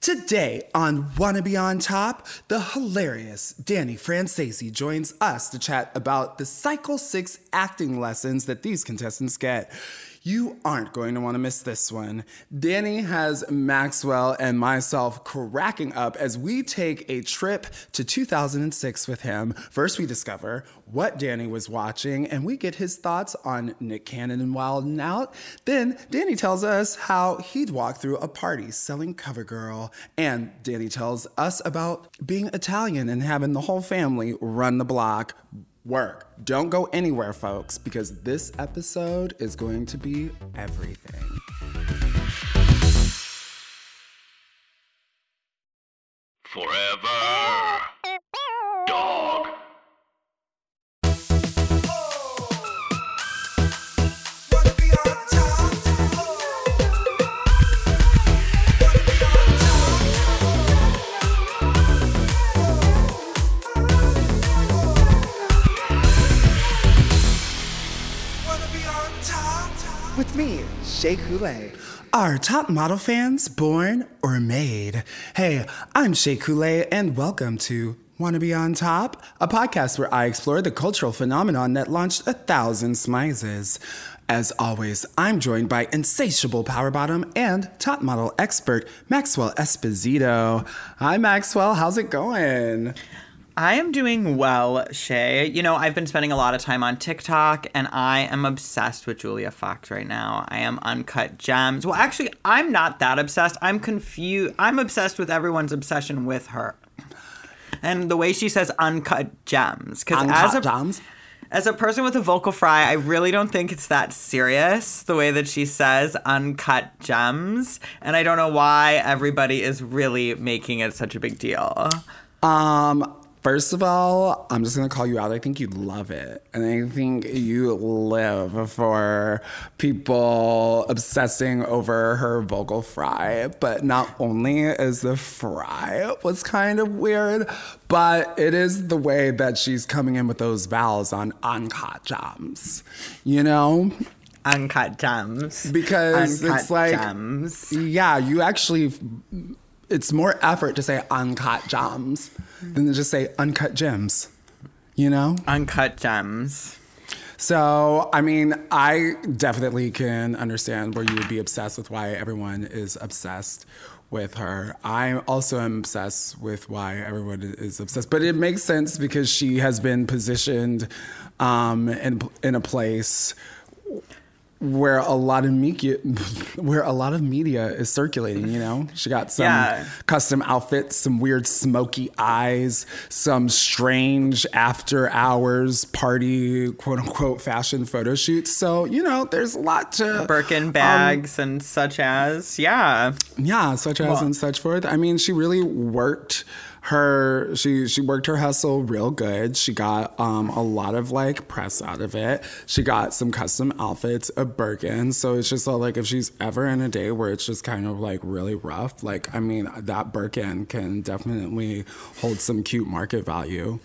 Today on Wanna Be On Top, the hilarious Danny Franzese joins us to chat about the Cycle 6 acting lessons that these contestants get. You aren't going to want to miss this one. Danny has Maxwell and myself cracking up as we take a trip to 2006 with him. First, we discover what Danny was watching and we get his thoughts on Nick Cannon and Wild and Out. Then, Danny tells us how he'd walk through a party selling CoverGirl. And Danny tells us about being Italian and having the whole family run the block work. Don't go anywhere, folks, because this episode is going to be everything. Forever. With me, Shea Coulee. Are top model fans born or made? Hey, I'm Shea Coulee, and welcome to Wanna Be On Top, a podcast where I explore the cultural phenomenon that launched a thousand smizes. As always, I'm joined by insatiable power bottom and top model expert Maxwell Esposito. Hi, Maxwell. How's it going? I am doing well, Shay. You know, I've been spending a lot of time on TikTok and I am obsessed with Julia Fox right now. I am uncut gems. Well, actually, I'm not that obsessed. I'm confused. I'm obsessed with everyone's obsession with her. And the way she says uncut gems. Because as a gems? as a person with a vocal fry, I really don't think it's that serious the way that she says uncut gems. And I don't know why everybody is really making it such a big deal. Um, first of all, I'm just gonna call you out. I think you'd love it, and I think you live for people obsessing over her vocal fry. But not only is the fry was kind of weird, but it is the way that she's coming in with those vowels on uncut jams. You know, Uncut jams. because Uncut it's like gems. yeah you actually it's more effort to say uncut gems than to just say uncut gems you know? Uncut gems. so i mean i definitely can understand where you would be obsessed with why everyone is obsessed with her. I also am obsessed with why everyone is obsessed. But it makes sense because she has been positioned um, in, in a place where a lot of media where a lot of media is circulating you know she got some Yeah. custom outfits some weird smoky eyes some strange after hours party quote unquote fashion photo shoots so you know there's a lot to Birkin um, bags and such as. Yeah. yeah, such as Well- and such forth. I mean, she really worked her she she worked her hustle real good. She got um a lot of like press out of it. She got some custom outfits, a Birkin. So it's just like if she's ever in a day where it's just kind of like really rough, like I mean that Birkin can definitely hold some cute market value.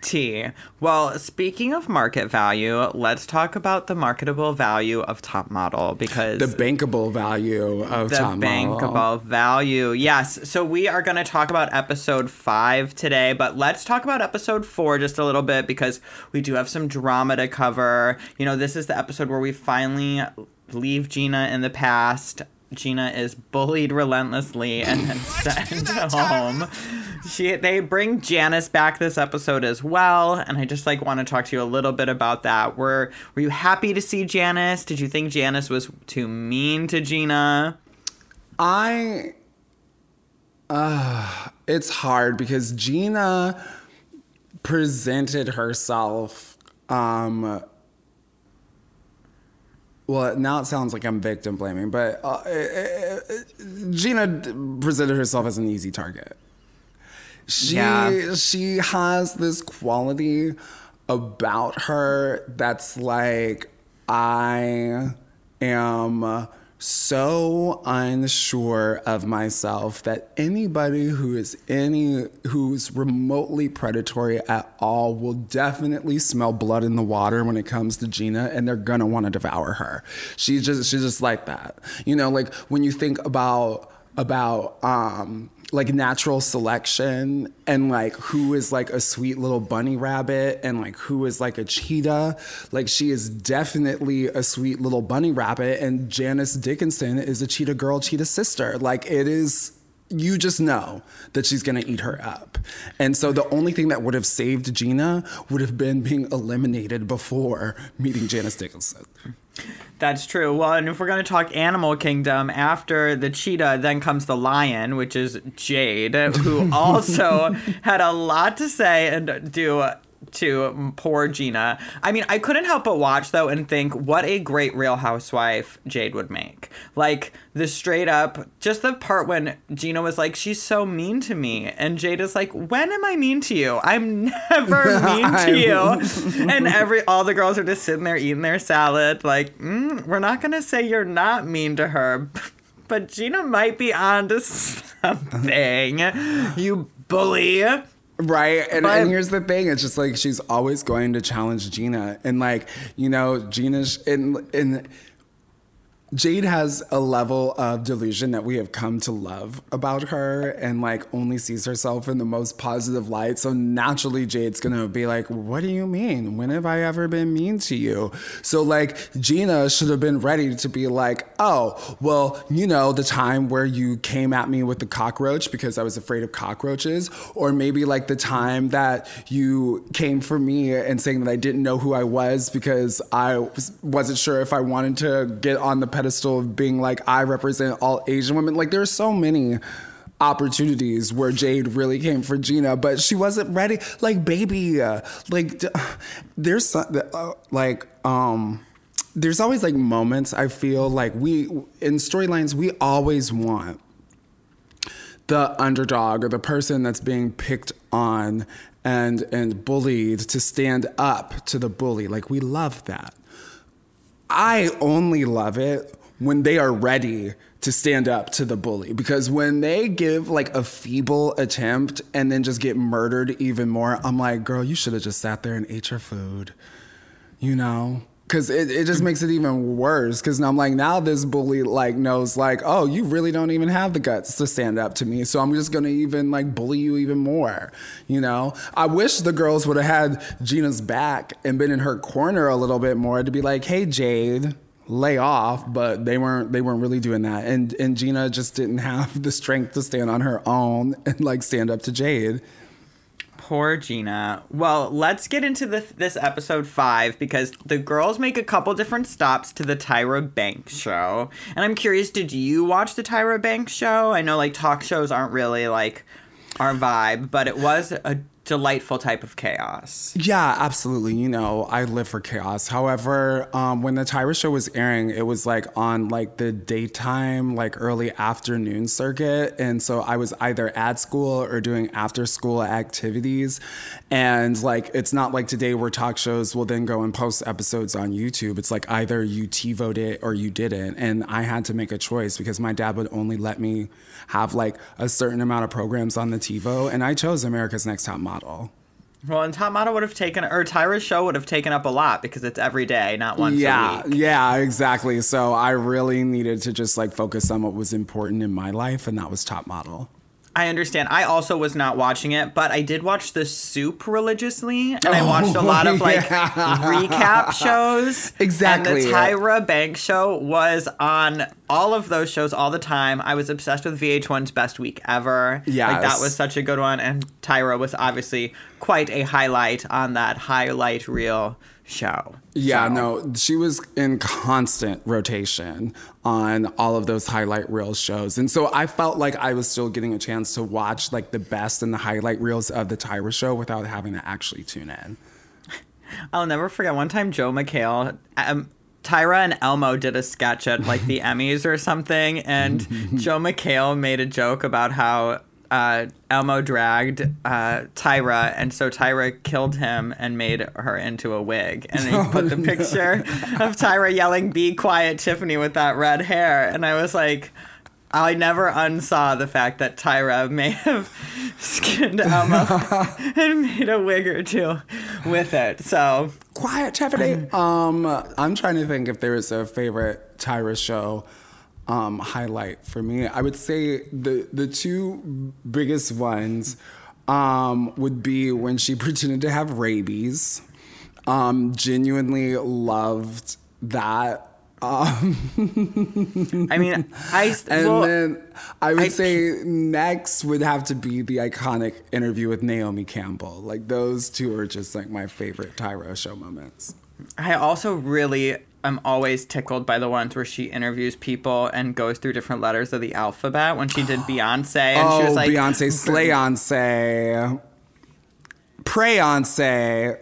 T. Well, speaking of market value, let's talk about the marketable value of top model because The bankable value of the Model. bankable value. Yes. So we are going to talk about episode five today, but let's talk about episode four just a little bit because we do have some drama to cover. You know, this is the episode where we finally leave Gina in the past. Gina is bullied relentlessly and then sent home. She they bring Janice back this episode as well, and I just like want to talk to you a little bit about that. Were were you happy to see Janice? Did you think Janice was too mean to Gina? I uh it's hard because Gina presented herself um well now it sounds like I'm victim blaming but uh, uh, uh, Gina presented herself as an easy target. She Yeah. she has this quality about her that's like I am so unsure of myself that anybody who is any who's remotely predatory at all will definitely smell blood in the water when it comes to Gina and they're gonna want to devour her. She's just she's just like that. You know, like when you think about about um like natural selection and like who is like a sweet little bunny rabbit and like who is like a cheetah. Like she is definitely a sweet little bunny rabbit and Janice Dickinson is a cheetah girl, cheetah sister. Like it is you just know that she's gonna eat her up. And so the only thing that would have saved Gina would have been being eliminated before meeting Janice Dickinson. That's true. Well, and if we're going to talk animal kingdom, after the cheetah, then comes the lion, which is Jade, who also had a lot to say and do to poor Gina. I mean, I couldn't help but watch though and think what a great real housewife Jade would make. Like the straight up just the part when Gina was like she's so mean to me and Jade is like when am I mean to you? I'm never mean to you. and every all the girls are just sitting there eating their salad like, mm, we're not going to say you're not mean to her. But Gina might be onto something. You bully. Right. And, But- and here's the thing it's just like she's always going to challenge Gina. And like, you know, Gina's in in Jade has a level of delusion that we have come to love about her and like only sees herself in the most positive light. So naturally, Jade's gonna be like, What do you mean? When have I ever been mean to you? So, like, Gina should have been ready to be like, Oh, well, you know, the time where you came at me with the cockroach because I was afraid of cockroaches, or maybe like the time that you came for me and saying that I didn't know who I was because I was, wasn't sure if I wanted to get on the pedestal of being like I represent all Asian women. Like there's so many opportunities where Jade really came for Gina, but she wasn't ready. Like baby, uh, like there's some, uh, like um there's always like moments I feel like we in storylines we always want the underdog or the person that's being picked on and and bullied to stand up to the bully. Like we love that. I only love it when they are ready to stand up to the bully because when they give like a feeble attempt and then just get murdered even more, I'm like, girl, you should have just sat there and ate your food, you know? Cause it, it just makes it even worse. Cause I'm like, now this bully like knows like, oh, you really don't even have the guts to stand up to me. So I'm just gonna even like bully you even more. You know? I wish the girls would have had Gina's back and been in her corner a little bit more to be like, hey Jade, lay off, but they weren't they weren't really doing that. And and Gina just didn't have the strength to stand on her own and like stand up to Jade. Poor Gina. Well, let's get into the, this episode five because the girls make a couple different stops to the Tyra Banks show. And I'm curious, did you watch the Tyra Banks show? I know like talk shows aren't really like our vibe, but it was a delightful type of chaos. Yeah, absolutely. You know, I live for chaos. However, um, when the Tyra show was airing, it was like on like the daytime, like early afternoon circuit, and so I was either at school or doing after school activities. And like, it's not like today where talk shows will then go and post episodes on YouTube. It's like either you TiVoed it or you didn't, and I had to make a choice because my dad would only let me have like a certain amount of programs on the TiVo, and I chose America's Next Top Model. Well, and Top Model would have taken, or Tyra's show would have taken up a lot because it's every day, not once yeah, a week. Yeah, exactly. So I really needed to just like focus on what was important in my life, and that was top model. I understand. I also was not watching it, but I did watch The Soup religiously, and I watched a lot of oh, like yeah. recap shows. Exactly. And the Tyra Banks show was on all of those shows all the time. I was obsessed with VH1's Best Week Ever. Yeah, like that was such a good one, and Tyra was obviously quite a highlight on that highlight reel show. Yeah, So- no, she was in constant rotation on all of those highlight reel shows. And so I felt like I was still getting a chance to watch like the best and the highlight reels of the Tyra show without having to actually tune in. I'll never forget one time Joel McHale, um, Tyra and Elmo did a sketch at like the Emmys or something, and Joel McHale made a joke about how uh, Elmo dragged uh, Tyra, and so Tyra killed him and made her into a wig. And he put the picture of Tyra yelling, Be quiet, Tiffany, with that red hair. And I was like, I never unsaw the fact that Tyra may have skinned Elmo and made a wig or two with it. So Quiet, Tiffany. um, I'm trying to think if there is a favorite Tyra show. Um, highlight for me. I would say the the two biggest ones um, would be when she pretended to have rabies. Um, genuinely loved that. Um, I mean, I and well, then I would I- say next would have to be the iconic interview with Naomi Campbell. Like those two are just like my favorite Tyra show moments. I also really am always tickled by the ones where she interviews people and goes through different letters of the alphabet. When she did Beyonce, and oh, she was like, Beyonce, Slayonce, Prayonce.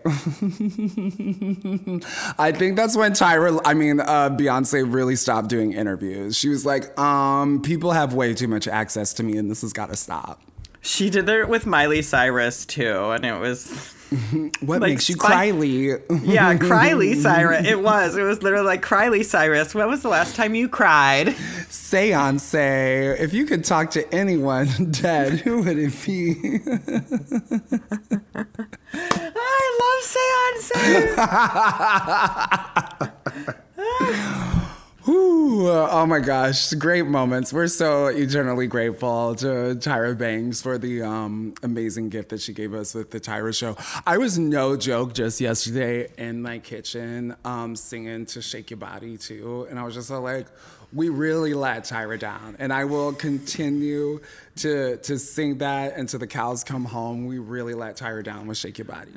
I think that's when Tyra, I mean, uh, Beyonce really stopped doing interviews. She was like, um, people have way too much access to me and this has got to stop. She did it with Miley Cyrus too, and it was What Like, makes you cry, Lee? yeah, Cryly Cyrus. It was. It was literally like Cryly Cyrus. When was the last time you cried? Seance, if you could talk to anyone dead, who would it be? I love Seance. Ooh, oh my gosh, great moments. We're so eternally grateful to Tyra Banks for the um, amazing gift that she gave us with the Tyra show. I was no joke just yesterday in my kitchen um, singing to Shake Your Body too. And I was just like, we really let Tyra down. And I will continue to, to sing that until the cows come home. We really let Tyra down with Shake Your Body.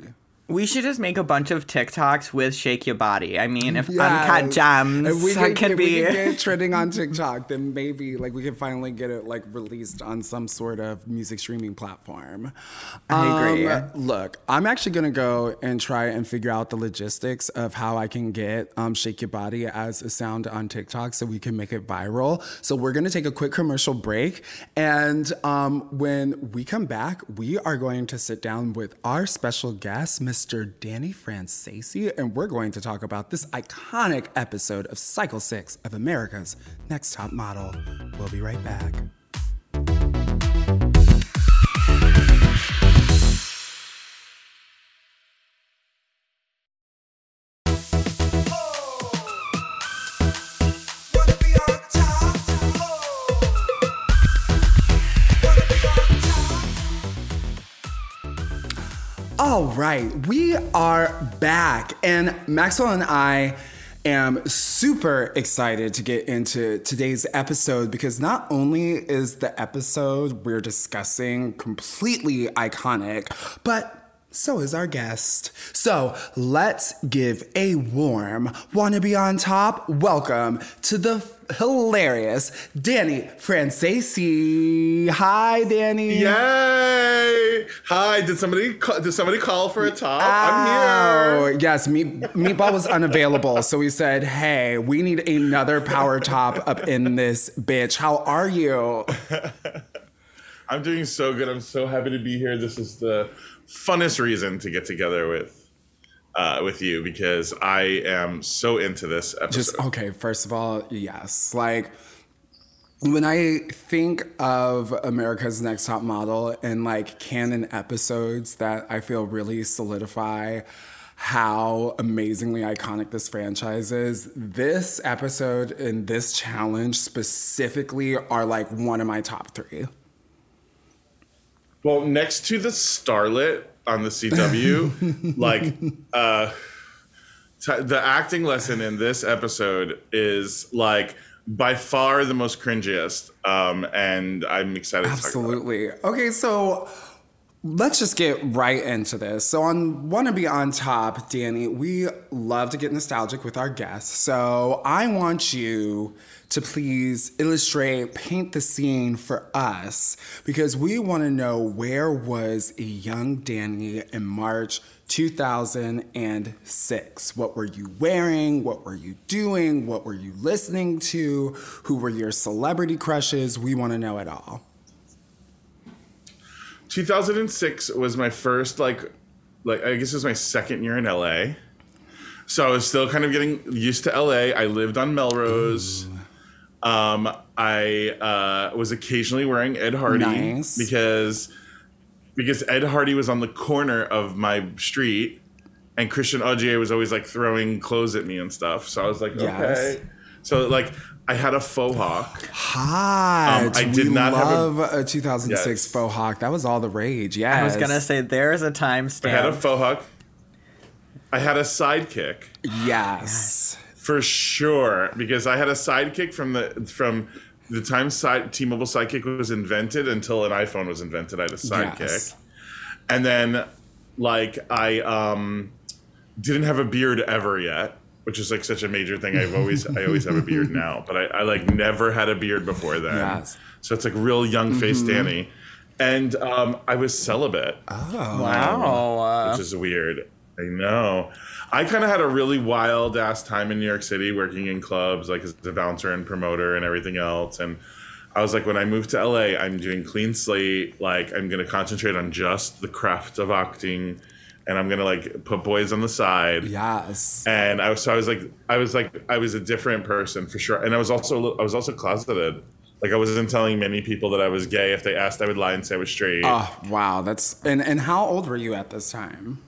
We should just make a bunch of TikToks with Shake Your Body. I mean, if Yes. Uncut Gems If we can, if be. we can get trending on TikTok, then maybe like we can finally get it like released on some sort of music streaming platform. I agree. Um, look, I'm actually gonna go and try and figure out the logistics of how I can get um, "Shake Your Body" as a sound on TikTok so we can make it viral. So we're gonna take a quick commercial break, and um, when we come back, we are going to sit down with our special guest, Mr. Danny Franzese, and we're going to talk about this iconic episode of Cycle Six of America's Next Top Model. We'll be right back. All right, we are back, and Maxwell and I am super excited to get into today's episode because not only is the episode we're discussing completely iconic, but so is our guest. So let's give a warm wanna be on top welcome to the hilarious Danny Franzese. Hi, Danny. Yay! Hi. Did somebody call, did somebody call for a top? Oh, I'm here. Oh, yes. Meat, Meatball was unavailable. So we said, hey, we need another power top up in this bitch. How are you? I'm doing so good. I'm so happy to be here. This is the funnest reason to get together with uh, with you because I am so into this episode. Just, okay, first of all, yes. Like, when I think of America's Next Top Model and like canon episodes that I feel really solidify how amazingly iconic this franchise is, this episode and this challenge specifically are like one of my top three. Well, next to the Starlet on the CW, like uh, t- the acting lesson in this episode is like by far the most cringiest, um, and I'm excited. To talk about it. Absolutely. Okay, so let's just get right into this. So on Wanna Be On Top, Danny, we love to get nostalgic with our guests. So I want you to please illustrate, paint the scene for us, because we want to know where was a young Danny in March 2006? What were you wearing? What were you doing? What were you listening to? Who were your celebrity crushes? We want to know it all. 2006 was my first like like I guess it was my second year in LA. So I was still kind of getting used to LA. I lived on Melrose. Um, I uh, was occasionally wearing Ed Hardy Nice. because because Ed Hardy was on the corner of my street, and Christian Audigier was always like throwing clothes at me and stuff. So I was like, Yes. okay. So like I had a faux hawk. Hot. Um, I did we not have a- love a, 2006 Yes. faux hawk. That was all the rage. Yeah. I was gonna say there's a time stamp. I had a timestamp. faux hawk. I had a sidekick. yes. For sure, because I had a sidekick from the from the time side T-Mobile Sidekick was invented until an iPhone was invented. I had a sidekick, Yes. and then like I um didn't have a beard ever yet, which is like such a major thing. I've always I always have a beard now, but I, I like never had a beard before then. Yes. So it's like real young face Danny, and um I was celibate Oh wow. Which is weird. I know. I kind of had a really wild ass time in New York City working in clubs, like as a bouncer and promoter and everything else. And I was like, when I moved to LA, I'm doing clean slate. Like, I'm going to concentrate on just the craft of acting and I'm going to like put boys on the side. Yes. And I was, so I was like, I was like, I was a different person for sure. And I was also, I was also closeted. Like I wasn't telling many people that I was gay. If they asked, I would lie and say I was straight. Oh, wow. That's and and how old were you at this time?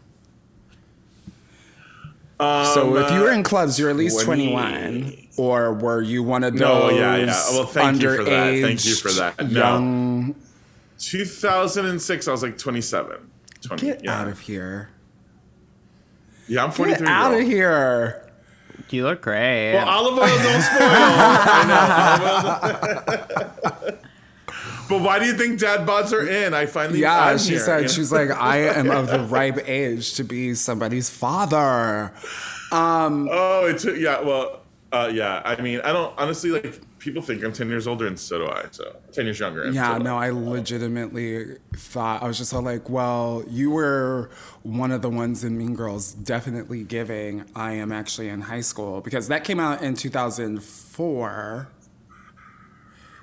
so um, if you were in clubs, you're at least 20. 21, or were you one of those? No, yeah, yeah. Well, thank you for that. Thank you for that. No. Young. 2006, I was like 27. 20, Get yeah. out of here. Yeah, I'm 43. Get out of here. you look great. Well, olive oil don't spoil. I know. Olive oil- but why do you think dad bods are in? I finally Yeah, I'm she here, said you know? she's like, I am of the ripe age to be somebody's father. Um, Oh, it's took yeah. Well, uh, yeah. I mean, I don't honestly like. People think I'm 10 years older, and so do I. So 10 years younger. Yeah, so no, I legitimately thought I was just like, well, you were one of the ones in Mean Girls definitely giving I am actually in high school because that came out in 2004.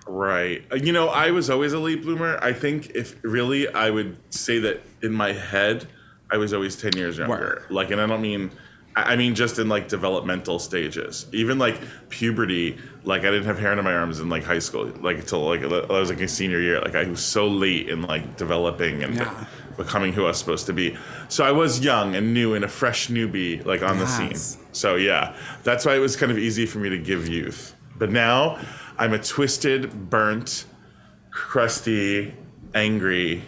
Right. Uh, You know, I was always a late bloomer. I think if really, I would say that in my head, I was always 10 years younger. Like, and I don't mean, I mean just in like developmental stages. Even like puberty, like I didn't have hair in my arms in like high school, like until like I was like a senior year. Like I was so late in like developing and Yeah. becoming who I was supposed to be. So I was young and new and a fresh newbie, like on the scene. So yeah, that's why it was kind of easy for me to give youth. But now I'm a twisted, burnt, crusty, angry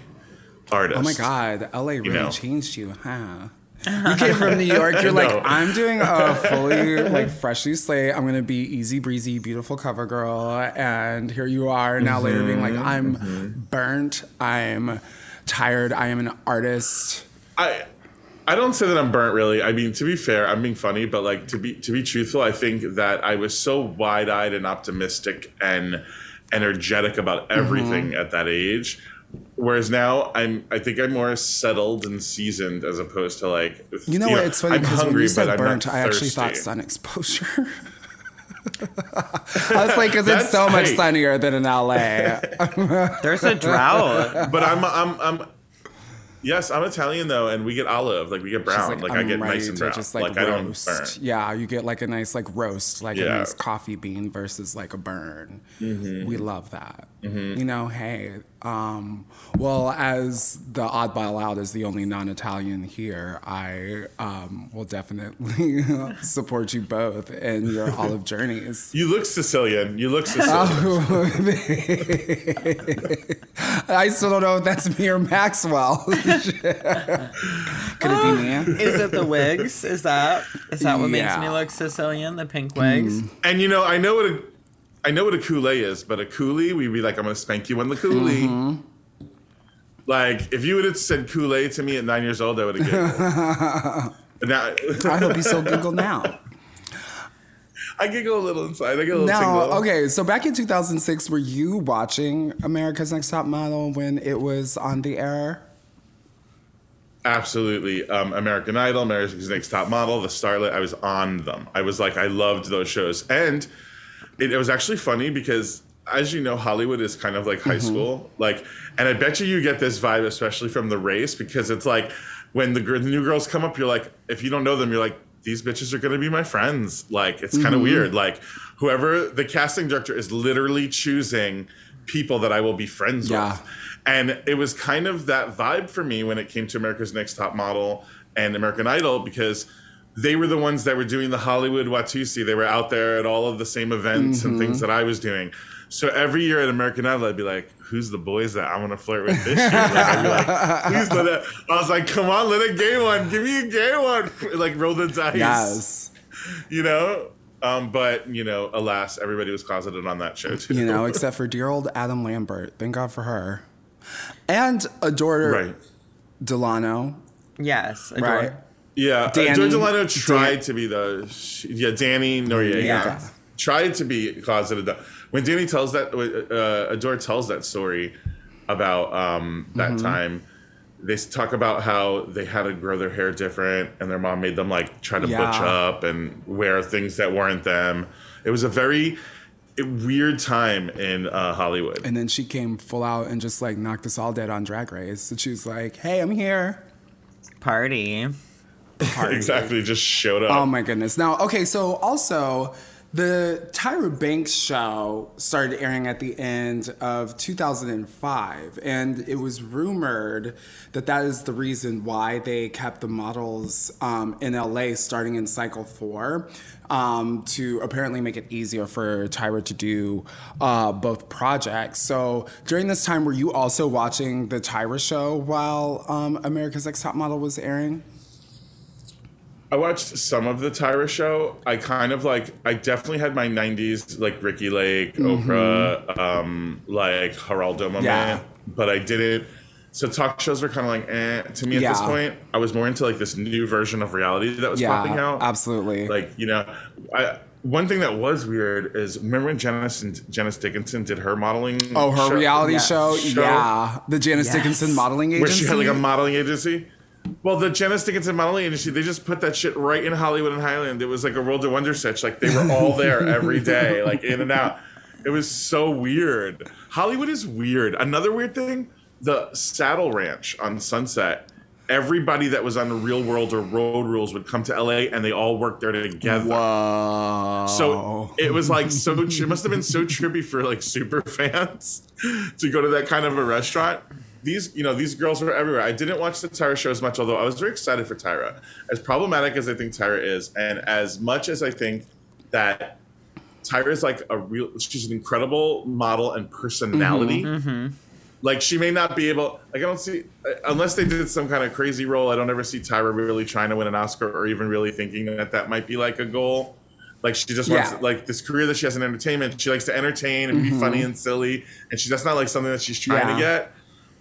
artist. Oh my God, the LA really know. changed you, huh? You came from New York. You're like. I'm doing a fully like freshly slate. I'm gonna be easy breezy, beautiful cover girl, and here you are now later being like, I'm burnt. I'm tired. I am an artist. I I don't say that I'm burnt really. I mean, to be fair, I'm being funny, but like to be to be truthful, I think that I was so wide-eyed and optimistic and energetic about Mm-hmm. everything at that age. Whereas now I'm I think I'm more settled and seasoned as opposed to like You know what? It's funny I'm because when you said but I'm burnt, not I actually thought sun exposure. I was like, because it's That's- so much hey. sunnier than in LA. There's a drought. But I'm I'm I'm Yes, I'm Italian though, and we get olive, like we get She's brown, like, I I'm get nice and brown. Just like like, I don't roast. burn. Yeah, you get like a nice like roast, like a nice coffee bean versus like a burn. Mm-hmm. We love that. You know, hey, um, well, as the oddball out is the only non-Italian here, I um, will definitely support you both in your olive journeys. You look Sicilian. You look Sicilian. I still don't know if that's me or Maxwell. Could it be me? Is it the wigs? Is that is that what makes me look Sicilian? The pink wigs. And you know, I know what a I know what a coolie is, but a coolie, we'd be like, I'm gonna spank you on the coolie. Mm-hmm. Like, if you would have said Kool-Aid to me at nine years old, I would have giggled. Now, I hope you still giggle now. I giggle a little inside. I get a little Now, tingle. okay, so back in 2006, were you watching America's Next Top Model when it was on the air? Absolutely. Um, American Idol, America's Next Top Model, The Starlet. I was on them. I was like, I loved those shows. And it, it was actually funny because, as you know, Hollywood is kind of like high mm-hmm. school. Like, and I bet you you get this vibe, especially from the race, because it's like when the, the new girls come up, you're like, if you don't know them, you're like, these bitches are gonna be my friends. Like, it's kind of mm-hmm. weird. Like, whoever the casting director is literally choosing people that I will be friends Yeah. with. And it was kind of that vibe for me when it came to America's Next Top Model and American Idol because they were the ones that were doing the Hollywood Watusi. They were out there at all of the same events and things that I was doing. So every year at American Idol, I'd be like, "Who's the boys that I'm gonna flirt with this year?" Like, I'd be like, "Please let it." I was like, "Come on, let a gay one. Give me a gay one." Like roll the dice. Yes. You know. Um, but you know, alas, everybody was closeted on that show too. You know, except for dear old Adam Lambert. Thank God for her. And Adore right? Delano. Yes. adore. Right. Yeah, Danny- uh, George Delano tried Dan- to be the sh- yeah Danny Noriega Yeah. tried to be closeted. The- When Danny tells that uh, Adore tells that story about um, that Mm-hmm. time, they talk about how they had to grow their hair different, and their mom made them like try to butch up and wear things that weren't them. It was a very weird time in uh, Hollywood. And then she came full out and just like knocked us all dead on Drag Race. And she was like, hey, I'm here. Party. exactly, just showed up. Oh my goodness. Now, okay, so also the Tyra Banks show started airing at the end of 2005, and it was rumored that that is the reason why they kept the models um, in LA starting in cycle four. Um, to apparently make it easier for Tyra to do uh, both projects. So during this time, were you also watching the Tyra show while um, America's Next Top Model was airing? I watched some of the Tyra show. I kind of like. I definitely had my '90s like Ricki Lake, Oprah, um, like Geraldo moment, Mm-hmm. Yeah. but I didn't. So talk shows were kind of like eh to me at this point. I was more into like this new version of reality that was popping out. absolutely. Like you know, I one thing that was weird is remember when Janice and Janice Dickinson did her modeling? Oh, her show? reality Yeah. show? Show. Yeah. The Janice Yes. Dickinson modeling agency. where she had like a modeling agency. Well, the Janice Dickinson modeling agency, they just put that shit right in Hollywood and Highland. It was like a World of Wonder sketch. Like they were all there every day, like in and out. It was so weird. Hollywood is weird. Another weird thing, the Saddle Ranch on Sunset. Everybody that was on the Real World or Road Rules would come to LA, and they all worked there together. Wow! So it was like so. It must have been so trippy for like super fans to go to that kind of a restaurant. These, you know, these girls were everywhere. I didn't watch the Tyra show as much, although I was very excited for Tyra. As problematic as I think Tyra is, and as much as I think that Tyra is like a real, she's an incredible model and personality. Mm-hmm. Mm-hmm. Like she may not be able. Like I don't see unless they did some kind of crazy role. I don't ever see Tyra really trying to win an Oscar or even really thinking that that might be like a goal. Like she just wants Yeah. like this career that she has in entertainment. She likes to entertain and be mm-hmm. funny and silly, and she that's not like something that she's trying Yeah. to get.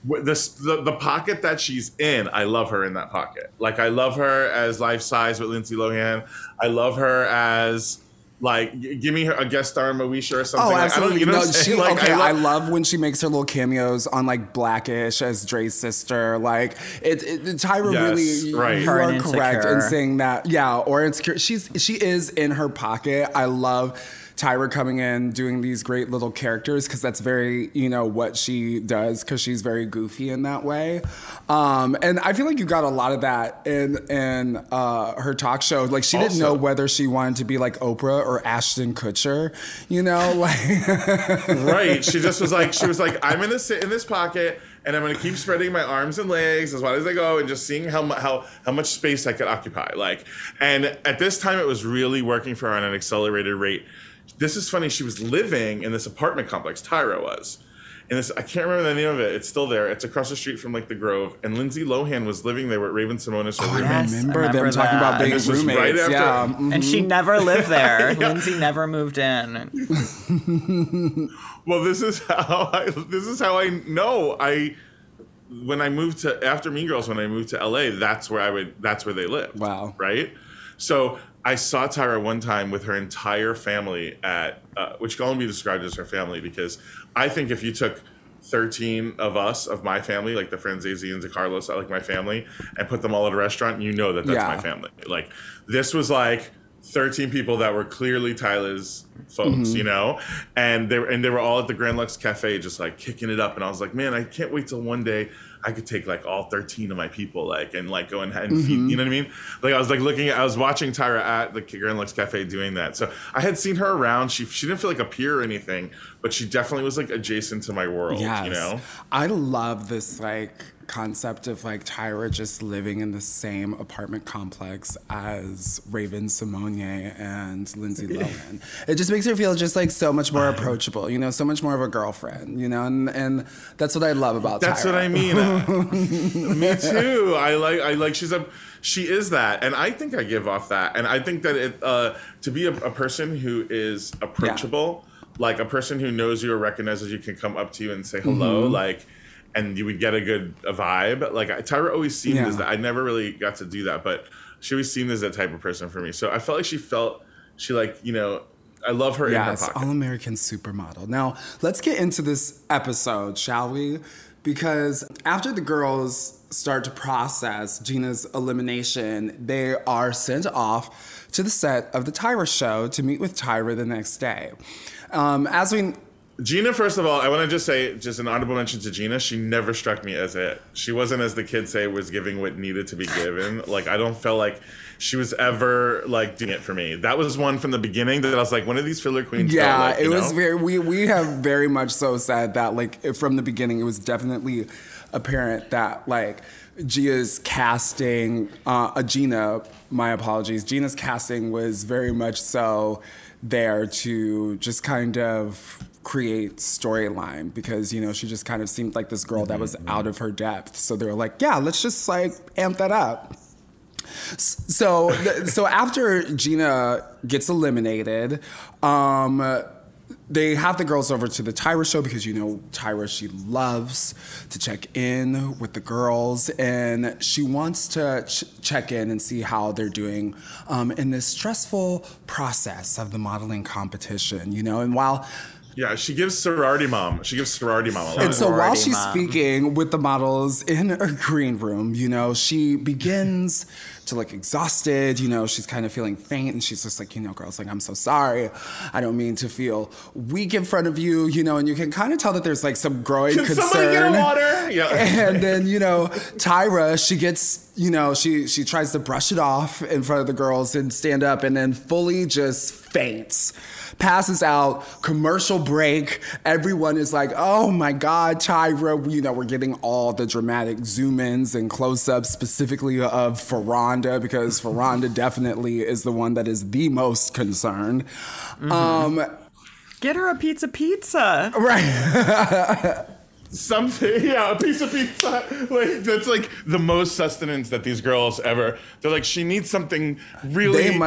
Wh- This the, the pocket that she's in, I love her in that pocket. Like I love her as life size with Lindsay Lohan. I love her as like g- give me her a guest star in Moesha or something. Oh, Like, I don't- absolutely. you know no, I'm she. Like, okay, I love- love, when she makes her little cameos on like Blackish as Dre's sister. Like it, it Tyra Yes, really, right. you Her are correct in saying that. Yeah, or insecure. She's she is in her pocket. I love Tyra coming in doing these great little characters because that's very you know what she does because she's very goofy in that way. Um, and I feel like you got a lot of that in in uh, her talk show. Like she didn't know whether she wanted to be like Oprah or Ashton Kutcher. You know, like. right. She just was like, she was like, I'm gonna sit in this pocket and I'm gonna keep spreading my arms and legs as wide as I go and just seeing how how how much space I could occupy. Like, and at this time, it was really working for her on an accelerated rate. This is funny. She was living in this apartment complex. Tyra was. And this, I can't remember the name of it. It's still there. It's across the street from like the Grove. And Lindsay Lohan was living there with Raven Simonis. her Oh, I roommate. Yes, remember, I them remember talking about that. being And this was right roommates. after- yeah. mhm. And she never lived there. Lindsay never moved in. Well, this is how I this is how I know I when I moved to after Mean Girls when I moved to LA, that's where I would that's where they lived. Wow. Right? So I saw Tyra one time with her entire family at uh, which can only be described as her family because I think if you took 13 of us of my family like the Franzese and the Carlos like my family and put them all at a restaurant you know that that's Yeah. my family like this was like 13 people that were clearly Tyra's folks, mm-hmm. you know, and they were and they were all at the Grand Lux Cafe, just like kicking it up, and I was like, man, I can't wait till one day I could take like all 13 of my people, like, and like go and, and feed, mm-hmm. you know what I mean? Like, I was like looking at, I was watching Tyra at the Grand Lux Cafe doing that. So I had seen her around. She she didn't feel like a peer or anything, but she definitely was like adjacent to my world, Yes. you know. I love this like concept of like Tyra just living in the same apartment complex as Raven Symoné and Lindsay Lohan. it just makes her feel just like so much more approachable, you know, so much more of a girlfriend, you know, and, and that's what I love about That's Tyra. what I mean. Me too. I like. I like. She's a. She is that, and I think I give off that, and I think that it uh, to be a, a person who is approachable, like a person who knows you or recognizes you, can come up to you and say hello, Mm-hmm. like, and you would get a good a vibe. Like Tyra always seemed Yeah. as that. I never really got to do that, but she always seemed as that type of person for me. So I felt like she felt she like you know. I love her Yes. All American Supermodel. Now, let's get into this episode, shall we? Because after the girls start to process Gina's elimination, they are sent off to the set of the Tyra show to meet with Tyra the next day. Um, as we Gina, first of all, I want to just say, just an honorable mention to Gina. She never struck me as it. She wasn't, as the kids say, was giving what needed to be given. Like I don't feel like she was ever like doing it for me. That was one from the beginning that I was like, one of these filler queens. Yeah, like, it was know? very. We we have very much so said that like from the beginning, it was definitely apparent that like Gia's casting, uh, uh, Gina, my apologies, Gina's casting was very much so there to just kind of create storyline because you know she just kind of seemed like this girl that was out of her depth. So they were like yeah let's just like amp that up. So, so after Gina gets eliminated, um, they have the girls over to the Tyra show because you know Tyra she loves to check in with the girls and she wants to ch- check in and see how they're doing um, in this stressful process of the modeling competition. You know, and while Yeah, she gives sorority mom. She gives sorority mom a lot. and so while she's mom. speaking with the models in a green room, you know, she begins to look exhausted. You know, she's kind of feeling faint, and she's just like, you know, girls, like, I'm so sorry. I don't mean to feel weak in front of you, you know, and you can kind of tell that there's like some growing Can concern. somebody get water? Yeah. And then you know, Tyra, she gets, you know, she she tries to brush it off in front of the girls and stand up, and then fully just faints, passes out. Commercial break. Everyone is like, "Oh my God, Tyra!" You know, we're getting all the dramatic zoom ins and close ups, specifically of Furonda, because Furonda definitely is the one that is the most concerned. Um, Get her a pizza pizza. right. something. Yeah a piece of pizza. Like that's like the most sustenance that these girls ever they're like she needs something really They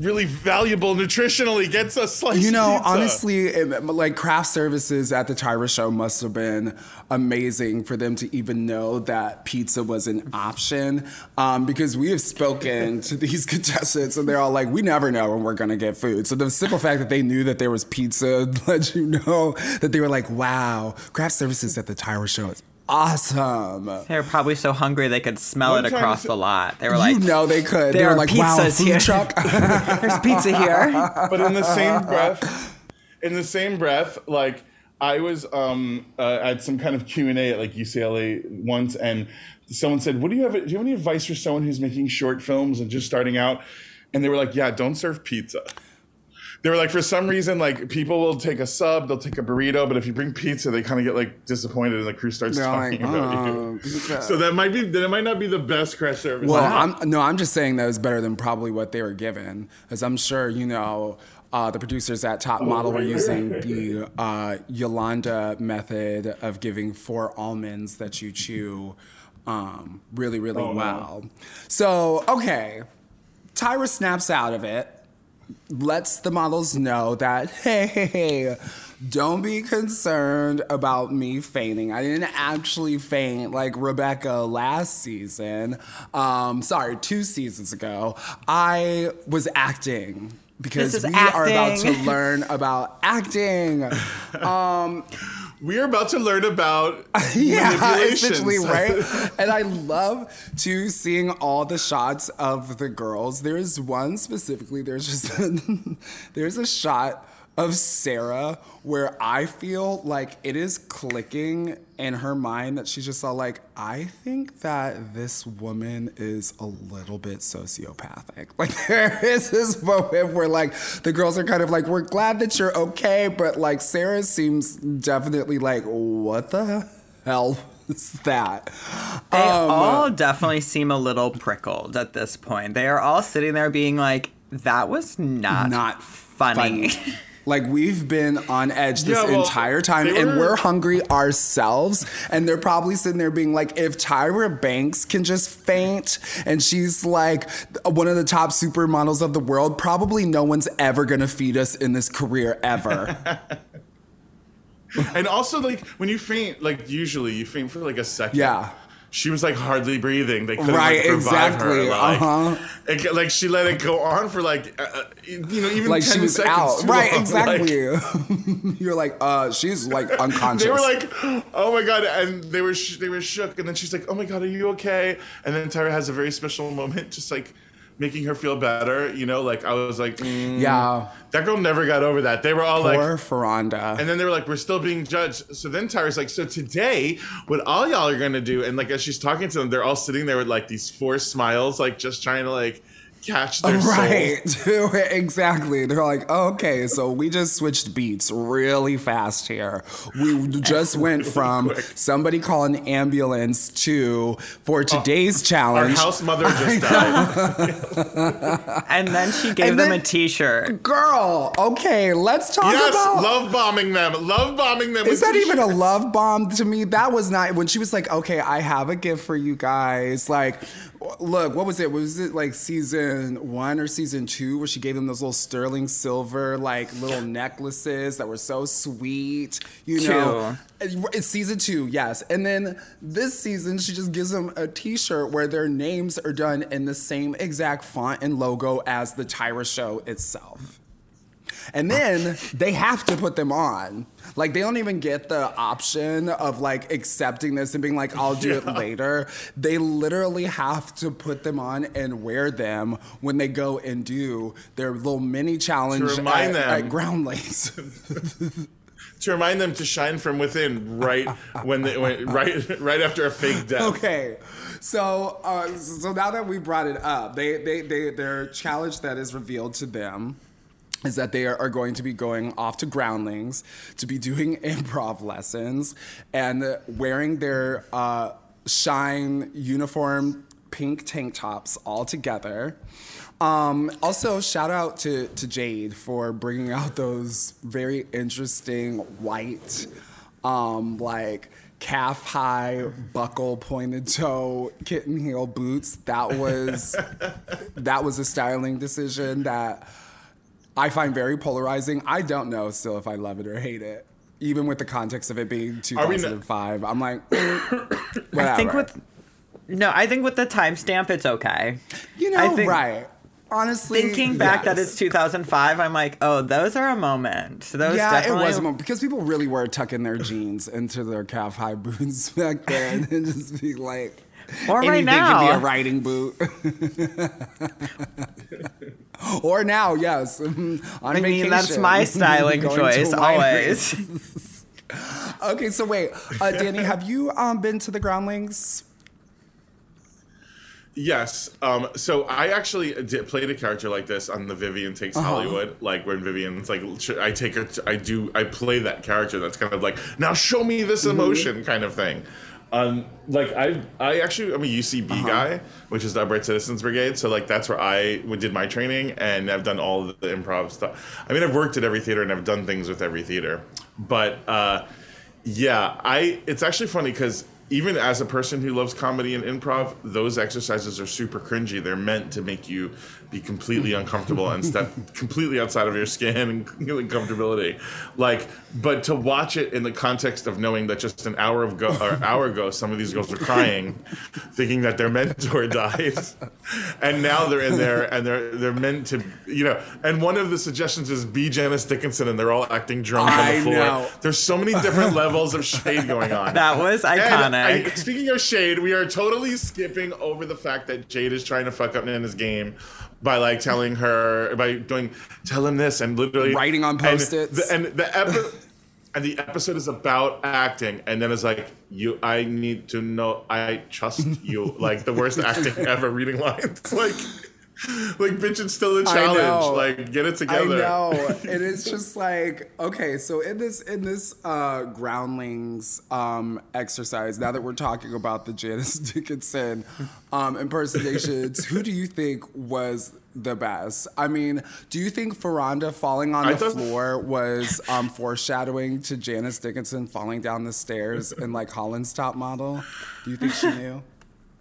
really valuable nutritionally gets us slice You know, honestly, it, like craft services at the Tyra show must have been amazing for them to even know that pizza was an option. Um, because we have spoken to these contestants and they're all like, we never know when we're gonna get food. So the simple fact that they knew that there was pizza let you know that they were like, wow, craft services at the Tyra show is awesome. They were probably so hungry they could smell One it time- across the lot. They were like, you know they could. They were like, wow, pizzas food here." truck. There's pizza here. but in the same breath in the same breath like i was um uh, at some kind of q&a at like ucla once and someone said what do you have do you have any advice for someone who's making short films and just starting out and they were like yeah don't serve pizza they were like for some reason like people will take a sub they'll take a burrito but if you bring pizza they kind of get like disappointed and the crew starts They're talking like, about "Oh, you pizza." so that might be that might not be the best crash service Well, I'm no, I'm just saying that was better than probably what they were given, as I'm sure you know. Uh, the producers at Top Model were using the uh, Yolanda method of giving four almonds that you chew um, really, really well. So, okay, Tyra snaps out of it, lets the models know that, hey, don't be concerned about me fainting. I didn't actually faint like Rebecca last season. Um, sorry, two seasons ago. I was acting. Because we is are about to learn about acting. We're about to learn about yeah, essentially, right? and I love to seeing all the shots of the girls. There's one specifically. There's just there's a shot of Sarah where I feel like it is clicking in her mind that she's just all like, I think that this woman is a little bit sociopathic. Like there is this moment where like the girls are kind of like, we're glad that you're okay, but like Sarah seems definitely like, what the hell is that? They Um, all definitely seem a little prickled at this point. They are all sitting there being like, that was not, not funny. funny. Like we've been on edge this Yeah, well, entire time, they and were- we're hungry ourselves. And they're probably sitting there being like, if Tyra Banks can just faint, and she's like one of the top supermodels of the world, probably no one's ever gonna feed us in this career ever. And also, like when you faint, like usually you faint for like a second. Yeah. She was like hardly breathing. They couldn't Right, like, exactly, her. Like, uh-huh. it- like she let it go on for like, uh, uh, you know, even like 10 she was seconds out. Right, long. exactly. Like, You're like, uh, she's like unconscious. they were like, "Oh my god!" and they were sh- they were shook. And then she's like, "Oh my god, are you okay?" And then Tyra has a very special moment, just like making her feel better. You know, like I was like, mm, yeah, that girl never got over that. They were all like, poor Furonda. And then they were like, "We're still being judged." So then Tyra's like, "So today, what all y'all are gonna do?" And like as she's talking to them, they're all sitting there with like these forced smiles, like just trying to like catch their Right, soul. exactly. They're like, okay, so we just switched beats really fast here. We just went from quick. somebody calling an ambulance to for oh, today's Our challenge. house mother just died. and then she gave And them then- a t-shirt. Girl, okay, let's talk yes, about. love bombing them. Love bombing them. is with that even a t-shirts. love bomb to me? That was not when she was like, "Okay, I have a gift for you guys." Like, look, what was it? Was it like season one or season two where she gave them those little sterling silver like little necklaces that were so sweet? You know, it's season two, yes. And then this season, she just gives them a T-shirt where their names are done in the same exact font and logo as the Tyra show itself. And then they have to put them on. Like they don't even get the option of like accepting this and being like, I'll do it later. They literally have to put them on and wear them when they go and do their little mini challenge remind at, them. at Groundlings. to remind them to shine from within right when they when, right right after a fake death. okay. So uh, so now that we brought it up, they, they, they their challenge that is revealed to them is that they are, going to be going off to groundlings to be doing improv lessons and wearing their uh, shine uniform pink tank tops all together. Um, also shout out to, to jade for bringing out those very interesting white um, like calf high buckle pointed toe kitten heel boots. That was that was a styling decision that I find very polarizing. I don't know still if I love it or hate it. Even with the context of it being Are we n- 2005, I'm like, whatever. I think with no, I think with the timestamp it's okay. you know, I think- right? Honestly, Thinking back that it's 2005, I'm like, oh, those are a moment. Those yeah, definitely it was a moment because people really were tucking their jeans into their calf high boots back then and just be like, Or right anything could be now. a riding boot. or now, yes, on I mean, that's my styling choice always. Okay, so wait, uh, Danny, have you um, been to the Groundlings? Yes. Um, so I actually did, played a character like this on the Vivian Takes Uh-huh. Hollywood, like when Vivian's like, I take her, to, I do, I play that character that's kind of like, now show me this Mm-hmm. emotion kind of thing. Um, like I, I actually, I'm a UCB Uh-huh. guy, which is the Upright Citizens Brigade. So like that's where I did my training, and I've done all the improv stuff. I mean, I've worked at every theater and I've done things with every theater, but uh, yeah, I. It's actually funny because even as a person who loves comedy and improv, those exercises are super cringy. They're meant to make you be completely uncomfortable and step completely outside of your skin and comfortability. Like, but to watch it in the context of knowing that just an hour ago or hour ago, some of these girls were crying, thinking that their mentor died, and now they're in there and they're they're meant to, you know. And one of the suggestions is be Janice Dickinson, and they're all acting drunk on I the floor. know. There's so many different levels of shade going on. that was iconic. topic. speaking of shade, we are totally skipping over the fact that Jade is trying to fuck up Nnenna's game by like telling her by doing tell him this and literally Writing on and Post-its. the- And the, epi- and the episode is about acting, and then it's like you. I need to know. I trust you. like the worst acting ever. Reading lines like. Like bitch, it's still a challenge. Like get it together. I know. and it's just like, okay, so in this in this uh groundlings um exercise, now that we're talking about the Janice Dickinson um impersonations, who do you think was the best? I mean, do you think Furonda falling on I the thought- floor was um foreshadowing to Janice Dickinson falling down the stairs in like Holland's top model? Do you think she knew?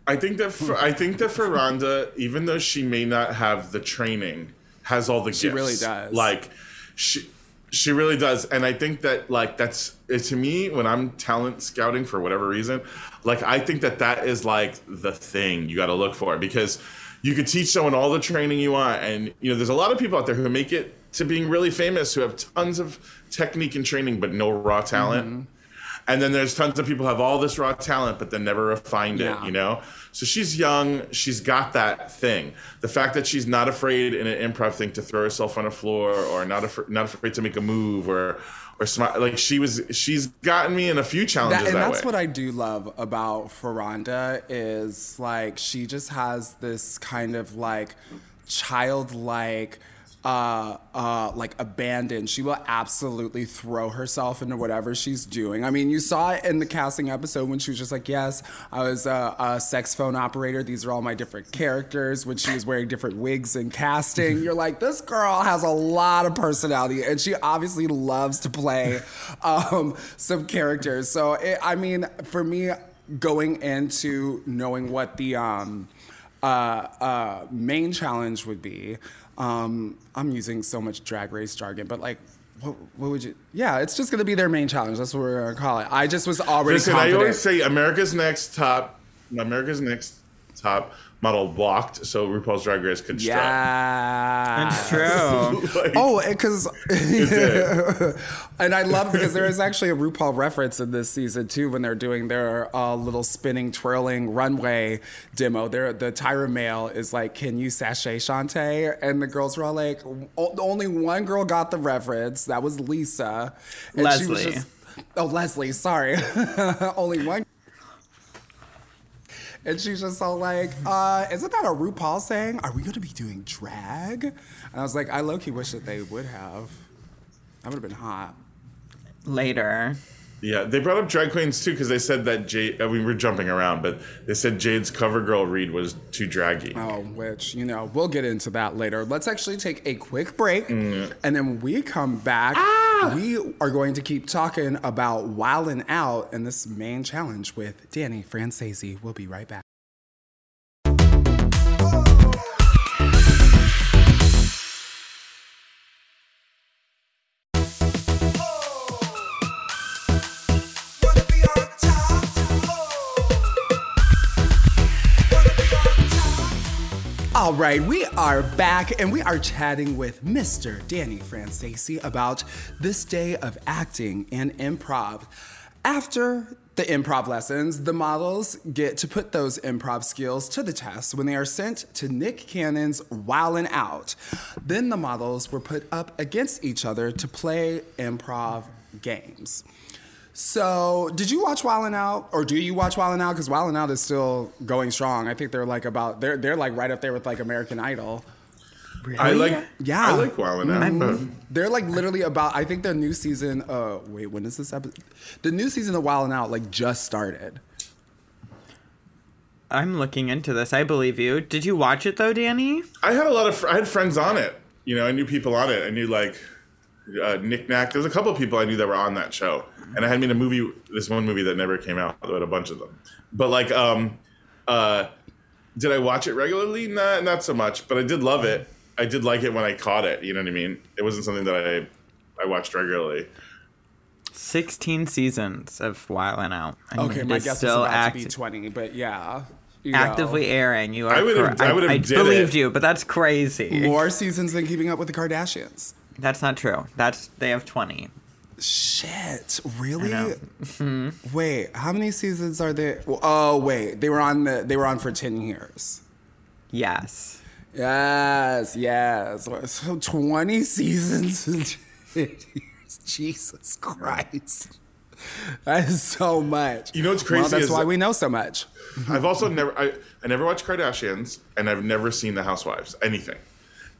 I think that for, I think that Furonda, even though she may not have the training, has all the She gifts. She really does. Like she she really does, and I think that like that's it, to me when I'm talent scouting for whatever reason, like I think that that is like the thing you got to look for because you could teach someone all the training you want, and you know there's a lot of people out there who make it to being really famous who have tons of technique and training but no raw talent. Mm-hmm. And then there's tons of people who have all this raw talent, but then never refined Yeah. it, you know? So she's young. She's got that thing. The fact that she's not afraid in an improv thing to throw herself on a floor or not, af- not afraid to make a move or, or smile. Like she was, she's gotten me in a few challenges That, that, and that's way. what I do love about Furonda is like she just has this kind of like childlike uh uh like abandon she will absolutely throw herself into whatever she's doing. I mean you saw it in the casting episode when she was just like yes i was a, a sex phone operator. These are all my different characters when she was wearing different wigs and casting. You're like this girl has a lot of personality and she obviously loves to play um some characters. So it, i mean for me going into knowing what the um uh, uh, main challenge would be. Um, I'm using so much drag race jargon, but like, what, what would you? Yeah, it's just gonna be their main challenge. That's what we're gonna call it. I just was already Listen, I always say America's Next Top, America's Next Top model walked so RuPaul's Drag Race could strut. yeah, It's true. Like, Oh, because and I love because there is actually a RuPaul reference in this season too when they're doing their uh, little spinning, twirling runway demo. There, the Tyra mail is like, "Can you sashay Shantay?" And the girls were all like, o- "Only one girl got the reference. That was Lisa." And She was Leslie. just, oh, Leslie. Sorry, only one. And she's just all like, uh, isn't that a RuPaul saying? Are we gonna be doing drag? And I was like, I low key wish that they would have. That would have been hot. Later. Yeah, they brought up drag queens too because they said that Jade. I mean, we're jumping around, but they said Jade's cover girl read was too draggy. Oh, which, you know, we'll get into that later. Let's actually take a quick break. Mm. And then when we come back, ah! we are going to keep talking about Wildin' Out and this main challenge with Danny Franzese. We'll be right back. All right, we are back and we are chatting with Mr. Danny Franzese about this day of acting and improv. After the improv lessons, the models get to put those improv skills to the test when they are sent to Nick Cannon's Wildin' Out. Then the models were put up against each other to play improv games. So, did you watch Wildin' Out, or do you watch Wildin' Out? Because Wildin' Out is still going strong. I think they're like about they're they're like right up there with like American Idol. I like. Yeah. I like Wildin' Out. They're like literally about. I think the new season. Uh, wait, when is this episode? The new season of Wildin' Out like just started. I'm looking into this. I believe you. Did you watch it though, Danny? I had a lot of. Fr- I had friends on it. You know, I knew people on it. I knew like uh, Nick Nack. There's a couple of people I knew that were on that show, and I had made a movie. This one movie that never came out. I had a bunch of them. But like, um, uh, did I watch it regularly? Not not so much. But I did love it. I did like it when I caught it. You know what I mean? It wasn't something that I I watched regularly. 16 seasons of Wildin' Out. I mean, Okay, my is guess is still about act- to be twenty, but yeah, you know. actively airing. You are I would've- correct. I would've I, did believed it. you, but that's crazy. more seasons than Keeping Up with the Kardashians. That's not true. That's they have 20. Shit, really? know. Mm-hmm. Wait, how many seasons are there? Oh, wait, they were on the they were on for ten years. Yes. Yes, yes. So twenty seasons. in 10 years. Jesus Christ, that is so much. You know what's Well, crazy that's is why that- we know so much. I've also never I, I never watched Kardashians and I've never seen The Housewives anything,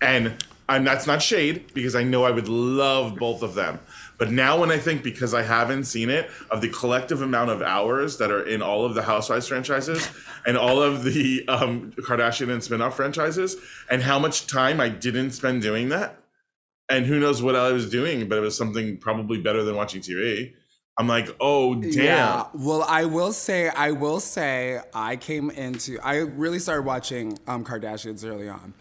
and I'm that's not shade because I know I would love both of them. But now when I think because I haven't seen it of the collective amount of hours that are in all of the Housewives franchises and all of the um, Kardashian and spin-off franchises and how much time I didn't spend doing that and who knows what I was doing but it was something probably better than watching TV. I'm like, oh damn. Yeah. Well, I will say, I will say, I came into, I really started watching um, Kardashians early on.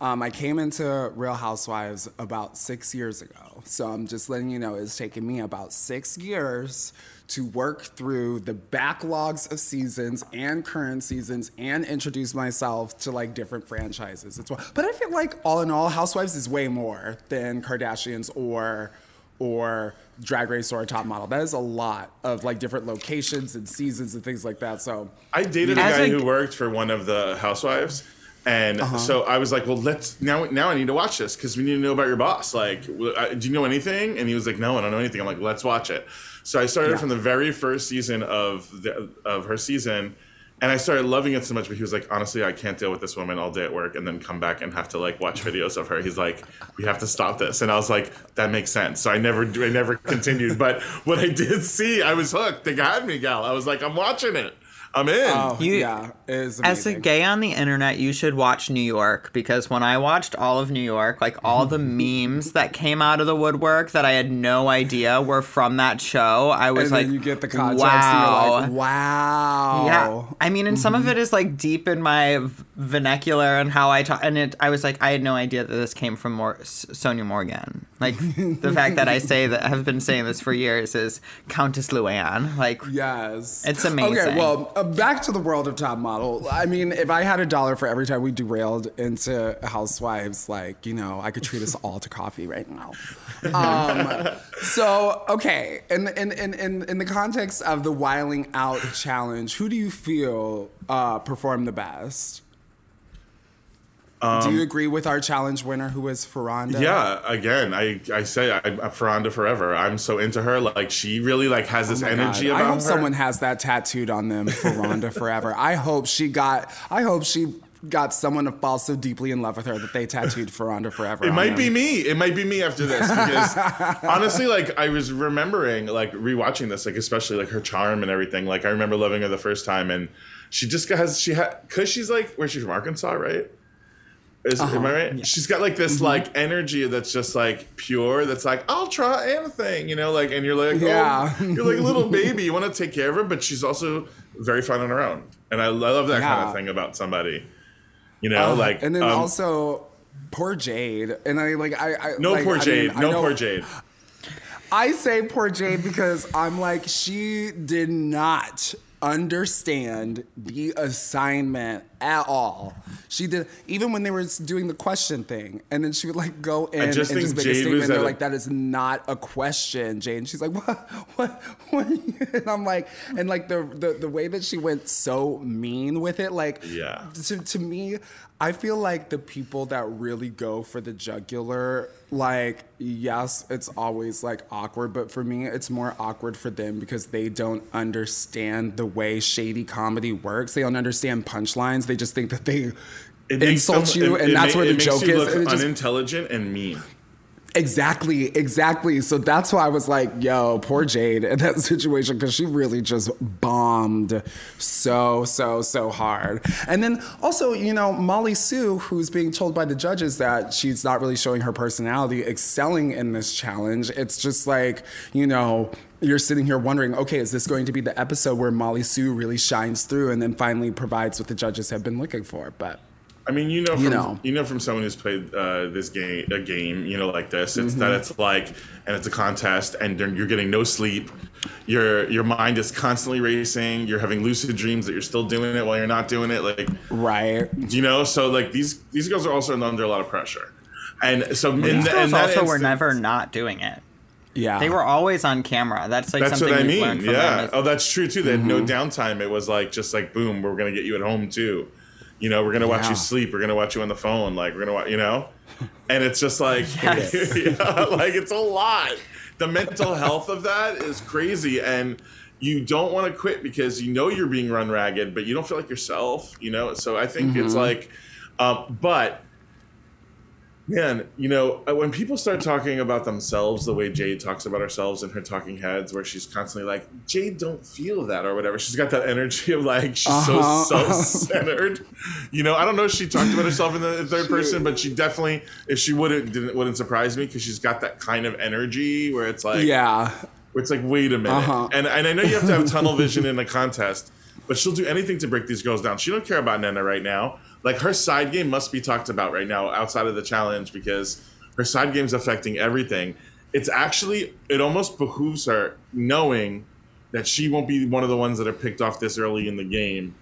Um, I came into Real Housewives about six years ago. So I'm just letting you know it's taken me about six years to work through the backlogs of seasons and current seasons and introduce myself to like different franchises as well. But I feel like all in all, Housewives is way more than Kardashians or or drag race or a top model. That is a lot of like different locations and seasons and things like that. So I dated a guy a- who worked for one of the housewives, and Uh-huh. so I was like, "Well, let's now. Now I need to watch this because we need to know about your boss. Like, do you know anything?" And he was like, "No, I don't know anything." I'm like, "Let's watch it." So I started Yeah. from the very first season of the, of her season, and I started loving it so much. But he was like, "Honestly, I can't deal with this woman all day at work, and then come back and have to like watch videos of her." He's like, "We have to stop this," and I was like, "That makes sense." So I never, I never continued. But what I did see, I was hooked. They had me, gal. I was like, "I'm watching it. I'm in." oh You- yeah, it is As a gay on the internet, you should watch New York because when I watched all of New York, like all the memes that came out of the woodwork that I had no idea were from that show, I was and like, then you get the context wow. and you're like, wow. Yeah, I mean, and some of it is like deep in my vernacular and how I talk, and it. I was like, I had no idea that this came from Mor- S- Sonja Morgan. Like the fact that I say that I've been saying this for years is Countess Luann. Like, Yes. It's amazing. Okay, well, uh, back to the world of top model. I mean, if I had a dollar for every time we derailed into housewives, like, you know, I could treat us all to coffee right now. Um, so, okay, in, in, in, in, the context of the Wildin' Out challenge, who do you feel uh, performed the best? Do you agree with our challenge winner who was Furonda? Um, Yeah, again, I I say I, I'm Furonda forever. I'm so into her. Like she really like has this Oh energy God. about I hope her. someone has that tattooed on them Furonda forever. I hope she got. I hope she got someone to fall so deeply in love with her that they tattooed Furonda forever. it might be me. It might be me after this because honestly, like I was remembering, like rewatching this, like especially like her charm and everything. Like I remember loving her the first time, and she just has she had because she's like where's she from Arkansas, right? Is, Uh-huh. Am I right? She's got like Mm-hmm. this like energy that's just like pure. That's like I'll try anything, you know. Like and you're like, Yeah. oh, you're like a little baby. You want to take care of her, but she's also very fun on her own. And I, love that kind of thing about somebody. You know, like and then um, also poor Jade. And I like I, I no like, poor I Jade, mean, I no know- poor Jade. I say poor Jade because I'm like she did not understand the assignment at all. She did even when they were doing the question thing, and then she would like go in just and just make a statement. They're like, "That is not a question, Jane." She's like, "What? What? What?" And I'm like, and like the the, the way that she went so mean with it, like, Yeah. to, to me, I feel like the people that really go for the jugular, like, yes, it's always like awkward, but for me, it's more awkward for them because they don't understand the way shady comedy works. They don't understand punchlines. They just think that they It insult them- you, it- and it that's where the joke is. And it just- unintelligent and mean. Exactly, exactly. So that's why I was like, yo, poor Jade in that situation because she really just bombed so, so, so hard. And then also, you know, Mollie Sue, who's being told by the judges that she's not really showing her personality, excelling in this challenge. It's just like, you know, you're sitting here wondering, okay, is this going to be the episode where Mollie Sue really shines through and then finally provides what the judges have been looking for? But I mean, you know, from, You you know. know, from someone who's played uh, this game, a game, you know, like this. It's that Mm-hmm. it's like, and it's a contest, and you're getting no sleep. Your your mind is constantly racing. You're having lucid dreams that you're still doing it while you're not doing it. Like, right. you know, so like these these girls are also under a lot of pressure, and so in, these the- girls in that also were never not doing it. Yeah. They were always on camera. That's like That's something what I mean. learned from them Yeah. is- Oh, that's true too. They had Mm-hmm. no downtime. It was like just like boom, we're gonna get you at home too. You know, we're gonna watch Yeah. you sleep. We're gonna watch you on the phone. Like we're gonna watch. You know, and it's just like, Yes. like it's a lot. The mental health of that is crazy, and you don't want to quit because you know you're being run ragged, but you don't feel like yourself. You know, so I think it's Mm-hmm. like, um, but Man, you know, uh, when people start talking about themselves the way Jade talks about herself in her talking heads, where she's constantly like, Jade don't feel that or whatever. She's got that energy of like, she's Uh-huh. so self-centered. you know, I don't know if she talked about herself in the third person, but she definitely, if she wouldn't, didn't, wouldn't surprise me because she's got that kind of energy where it's like, Yeah. where it's like, wait a minute. Uh-huh. And, and I know you have to have tunnel vision in a contest, but she'll do anything to break these girls down. She don't care about Nnenna right now. Like her side game must be talked about right now outside of the challenge because her side game's affecting everything. It's actually it almost behooves her knowing that she won't be one of the ones that are picked off this early in the game.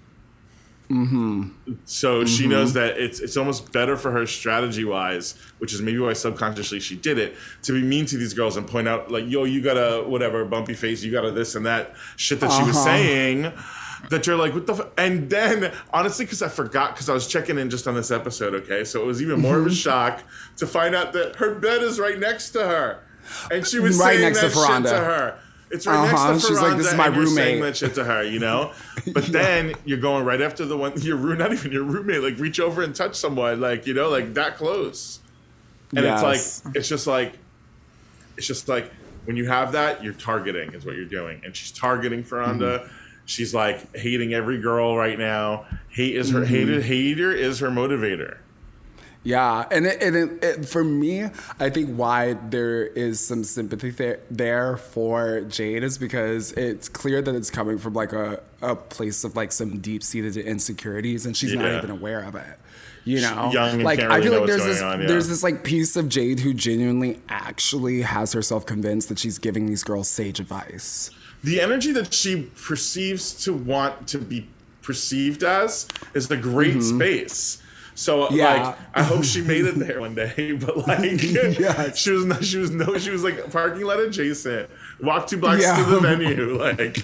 Mm-hmm. So she knows that it's it's almost better for her strategy wise, which is maybe why subconsciously she did it, to be mean to these girls and point out like, yo, you got a whatever bumpy face, you got a this and that shit that she was Uh-huh. saying. That you're like, what the? F-? And then, honestly, because I forgot, because I was checking in just on this episode, okay? So it was even more of a Mm-hmm. shock to find out that her bed is right next to her, and she was Right saying next to that shit to her. It's right Uh-huh. next to She's Furonda, like, "This is my and you're saying that shit to her, you know. But then you're going right after the one your room, not even your roommate, like reach over and touch someone, like you know, like that close. And Yes. it's like it's just like it's just like when you have that, you're targeting is what you're doing, and she's targeting Furonda. Mm-hmm. She's like hating every girl right now. Hate is her Mm-hmm. hater. Hater is her motivator. Yeah, and it, and it, it, for me, I think why there is some sympathy there, there for Jade is because it's clear that it's coming from like a, a place of like some deep seated insecurities, and she's not even aware of it. You know, young and like can't I feel like there's this on, yeah. there's this like piece of Jade who genuinely actually has herself convinced that she's giving these girls sage advice. The energy that she perceives to want to be perceived as is a great space. So Mm-hmm. Yeah. like, I hope she made it there one day. But like, Yes. she was not, she was no, she was like parking lot adjacent. Walk two blocks Yeah. to the venue. Like,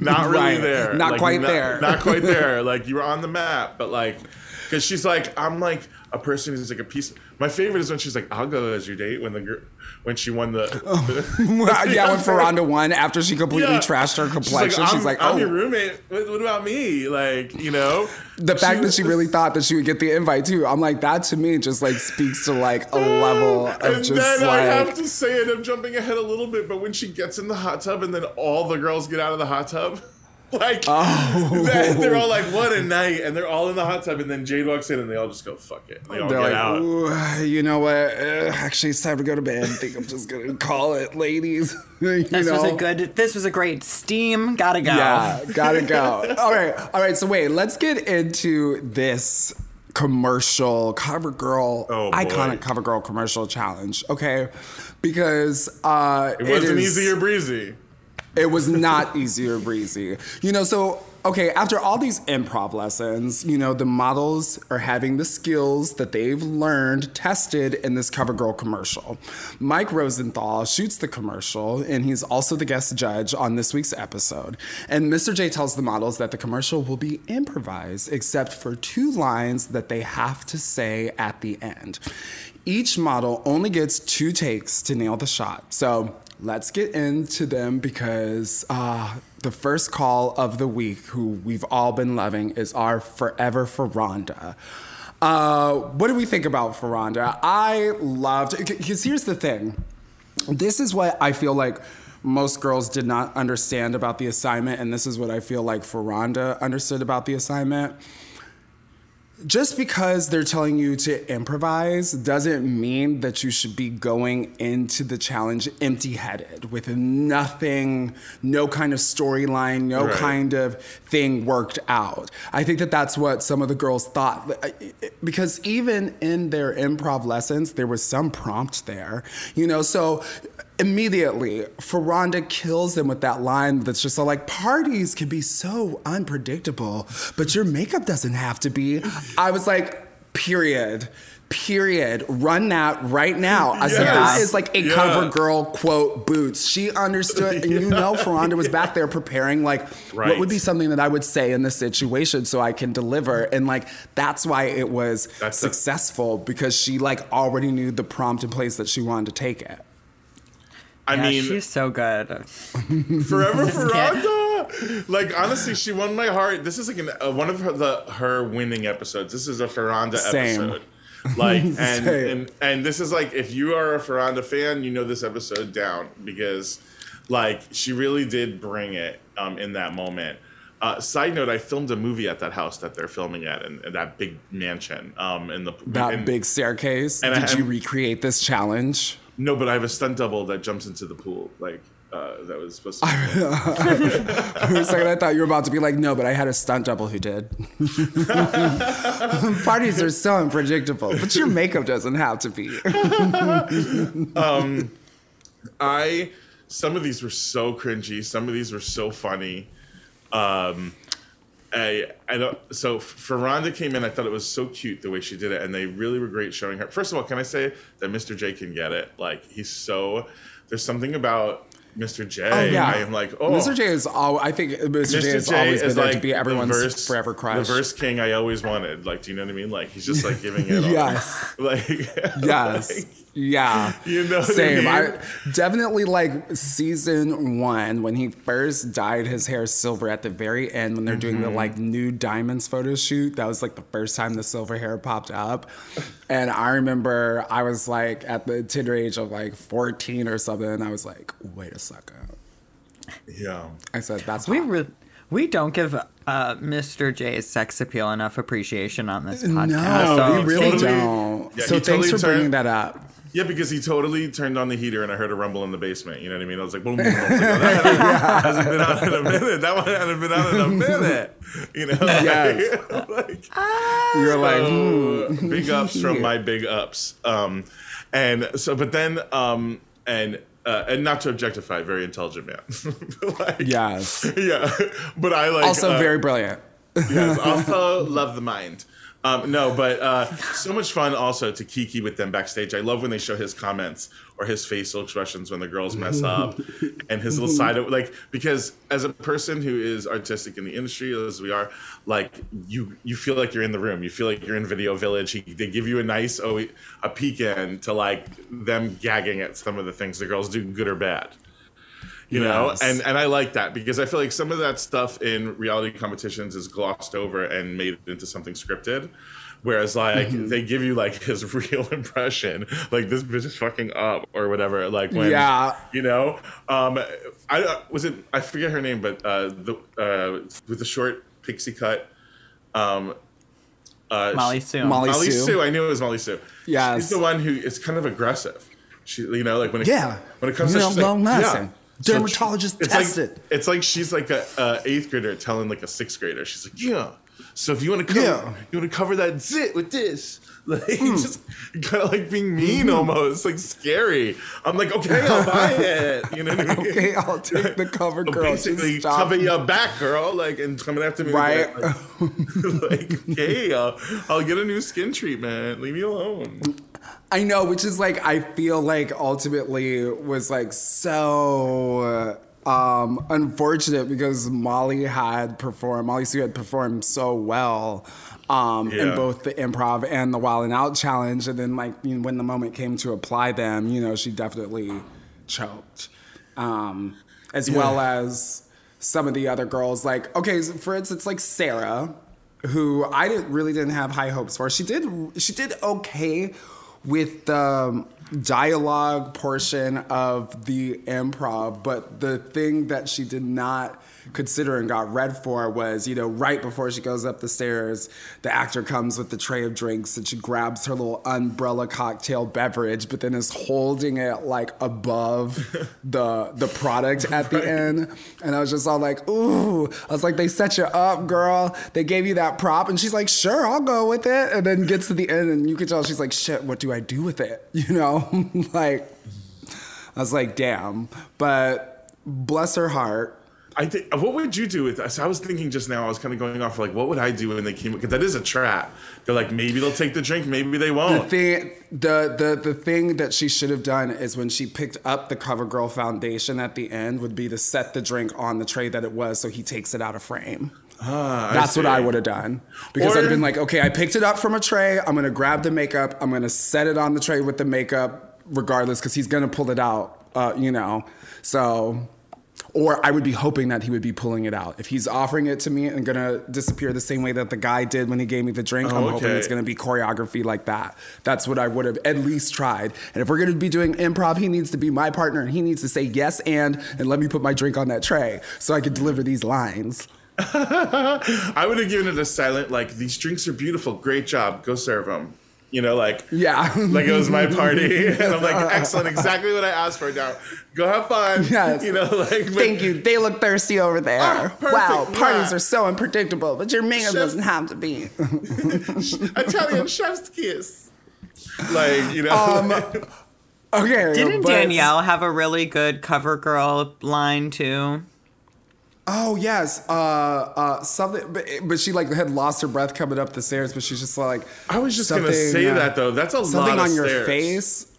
not really Right. there. Not Like, quite there. Not quite there. Like you were on the map, but like, because she's like, I'm like a person who's like a piece. My favorite is when she's like, I'll go as your date when the girl when she won the. yeah, when Furonda won after she completely Yeah. trashed her complexion, she's like, I'm, "Oh, your roommate. What, what about me? Like, you know, the fact that she really thought that she would get the invite too. I'm like, that to me just like speaks to like a level of And just then I have to say it. I'm jumping ahead a little bit, but when she gets in the hot tub and then all the girls get out of the hot tub. Like Oh. then they're all like, "What a night!" And they're all in the hot tub, and then Jade walks in, and they all just go, "Fuck it." They all they're get like, out. You know what? Uh, actually, it's time to go to bed. I think I'm just gonna call it, ladies. you This know? was a good. This was a great steam. Gotta go. Yeah, gotta go. all right, all right. So wait, let's get into this commercial CoverGirl Oh, boy. iconic CoverGirl commercial challenge. Okay, because uh, It wasn't is- easy or breezy. It was not easy or breezy. You know, so okay, after all these improv lessons, you know, the models are having the skills that they've learned tested in this CoverGirl commercial. Mike Rosenthal shoots the commercial, and he's also the guest judge on this week's episode. And Mr. J tells the models that the commercial will be improvised, except for two lines that they have to say at the end. Each model only gets two takes to nail the shot. So let's get into them because uh, the first call of the week, who we've all been loving, is our Forever Furonda. Uh, what do we think about Furonda? I loved because here's the thing. This is what I feel like most girls did not understand about the assignment, and this is what I feel like Furonda understood about the assignment just because they're telling you to improvise doesn't mean that you should be going into the challenge empty headed with nothing, no kind of storyline, no Right. kind of thing worked out. I think that that's what some of the girls thought. Uh, uh, because even in their improv lessons, there was some prompt there, you know, so immediately Furonda kills them with that line that's just so like parties can be so unpredictable, but your makeup doesn't have to be. I was like, Period. Period. Run that right now. I said Yes. that is like a Yeah. cover girl quote boots. She understood, and you know, Furonda was back there preparing like what would be something that I would say in this situation so I can deliver. And like that's why it was That's successful because she like already knew the prompt and place that she wanted to take it. I yeah, mean, she's so good. Forever Furonda. Like honestly, she won my heart. This is like an, uh, one of her, the her winning episodes. This is a Furonda Same. episode. Like and, and and this is like if you are a Furonda fan, you know this episode down because like she really did bring it um, in that moment. Uh, side note: I filmed a movie at that house that they're filming at, and that big mansion. Um, in the That big staircase. and Did you I'm- recreate this challenge? No, but I have a stunt double that jumps into the pool. Like uh, that was supposed to. Be For a second, I thought you were about to be like, no, but I had a stunt double who did. Parties are so unpredictable, but your makeup doesn't have to be. I some of these were so cringy. Some of these were so funny. Um, I I don't. So Furonda came in. I thought it was so cute the way she did it, and they really were great showing her. First of all, can I say that Mr. J can get it? Like he's so. There's something about Mr. J. Oh, yeah. I am like, oh, Mr. J is all. I think Mr. J has J always been there like to be the everyone's verse- forever crush. The verse king I always wanted. Like, do you know what I mean? Like, he's just like giving it. all. Yes. Like, Yes. like, yeah. You know what I Same. mean? I definitely like season one when he first dyed his hair silver at the very end when they're doing the Mm-hmm. like new diamonds photo shoot. That was like the first time the silver hair popped up. And I remember I was like at the tender age of like 14 or something. And I was like, wait a second. yeah. I said, that's We re- we don't give uh, Mr. J's sex appeal enough appreciation on this podcast. No, so we really totally- don't. Yeah, so thanks totally for bringing that up. Yeah, because he totally turned on the heater and I heard a rumble in the basement. You know what I mean? I was like, boom, boom, boom. I was like, oh, that hasn't been on in a minute. That one hasn't been on in a minute. You know? Yes. like, You're like, so, hmm. big ups from my big ups. Um, and so, but then, um, and, uh, and not to objectify, very intelligent man. like, yes. Yeah. But I like. Also uh, very brilliant. yes, also love the mind. Um, no, but uh, so much fun also to kiki with them backstage. I love when they show his comments or his facial expressions when the girls mess up, and his little side of like because as a person who is artistic in the industry as we are, like you you feel like you're in the room. You feel like you're in Video Village. He, they give you a nice oh a peek in to like them gagging at some of the things the girls do, good or bad you know and and i like that because i feel like some of that stuff in reality competitions is glossed over and made into something scripted whereas like Mm-hmm. they give you like his real impression like this bitch is fucking up or whatever like when Yeah. you know um i uh, was it i forget her name but uh the uh with the short pixie cut um uh Molly she- Sue. Molly Mollie Sue. Sue. I knew it was Mollie Sue. Yeah, She's the one who is kind of aggressive. She, you know, like when it, Yeah. when it comes You to know, she's like, long yeah. Lasting. So Dermatologist it's tested. Like, it's like she's like a, a eighth grader telling like a sixth grader. She's like, yeah. So if you want to cover, Yeah. You want to cover that zit with this. Like hmm. just kind of like being mean mm-hmm. almost, like scary. I'm like, okay, I'll buy it. You know what I mean? Okay, I'll take the cover girl. basically, Just cover your back, girl. Like, and coming after me, Right. Like, like, okay, I'll, I'll get a new skin treatment. Leave me alone. I know, which is like I feel like ultimately was like so um unfortunate because Molly had performed Mollie Sue had performed so well um in both the improv and the Wildin' Out challenge and then like you know, when the moment came to apply them, you know, she definitely choked. Um as well as some of the other girls like okay, for instance like Sarah who I didn't really didn't have high hopes for. She did she did okay with the dialogue portion of the improv, but the thing that she did not consider and got read for was, you know, right before she goes up the stairs, the actor comes with the tray of drinks and she grabs her little umbrella cocktail beverage, but then is holding it like above the the product at the end. And I was just all like, ooh, I was like, they set you up, girl. They gave you that prop. And she's like, sure, I'll go with it. And then gets to the end and you can tell she's like, shit, what do I do with it? You know? like, I was like, damn. But bless her heart. I think. What would you do with this? I was thinking just now. I was kind of going off like, what would I do when they came? Because that is a trap. They're like, maybe they'll take the drink, maybe they won't. The thing, the, the the thing that she should have done is when she picked up the CoverGirl foundation at the end would be to set the drink on the tray that it was, so he takes it out of frame. Ah, That's what. I would have done because Or- I'd have been like, okay, I picked it up from a tray. I'm gonna grab the makeup. I'm gonna set it on the tray with the makeup, regardless, because he's gonna pull it out. Uh, you know, so. Or I would be hoping that he would be pulling it out. If he's offering it to me and gonna disappear the same way that the guy did when he gave me the drink, I'm Oh, hoping it's gonna be choreography like that. That's what I would have at least tried. And if we're gonna be doing improv, he needs to be my partner and he needs to say yes and and let me put my drink on that tray so I could deliver these lines. I would have given it a silent like, these drinks are beautiful. Great job. Go serve them. You know, like Yeah. like it was my party, and I'm like, excellent, exactly what I asked for. Now, go have fun. Yes. You know, like but- Thank you. They look thirsty over there. Ah, perfect. wow, parties Yeah. are so unpredictable, but your makeup Chef- doesn't have to be. Italian chef's kiss. Like you know, Um, okay. Didn't but- Danielle have a really good cover girl line too? Oh yes. Uh, uh, something, but, but she like had lost her breath coming up the stairs, but she's just like. I was just gonna say uh, that though. That's a something lot of on your stairs. face.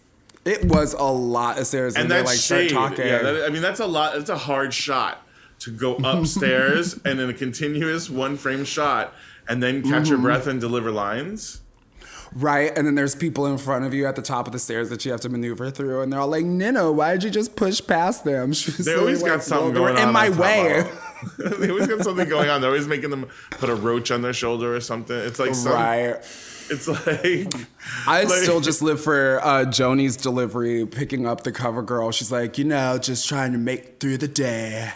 It was a lot of stairs, and and they like shade. start talking. Yeah, that, I mean that's a lot. That's a hard shot to go upstairs and in a continuous one frame shot, and then catch Mm-hmm. your breath and deliver lines. Right, and then there's people in front of you at the top of the stairs that you have to maneuver through, and they're all like, "Nino, why did you just push past them?" She's They like, always got "Well, something going on in my way. they always got something going on. They're always making them put a roach on their shoulder or something. It's like some, Right. It's like I Like- still just live for uh, Joanie's delivery, picking up the cover girl. She's like, you know, just trying to make through the day.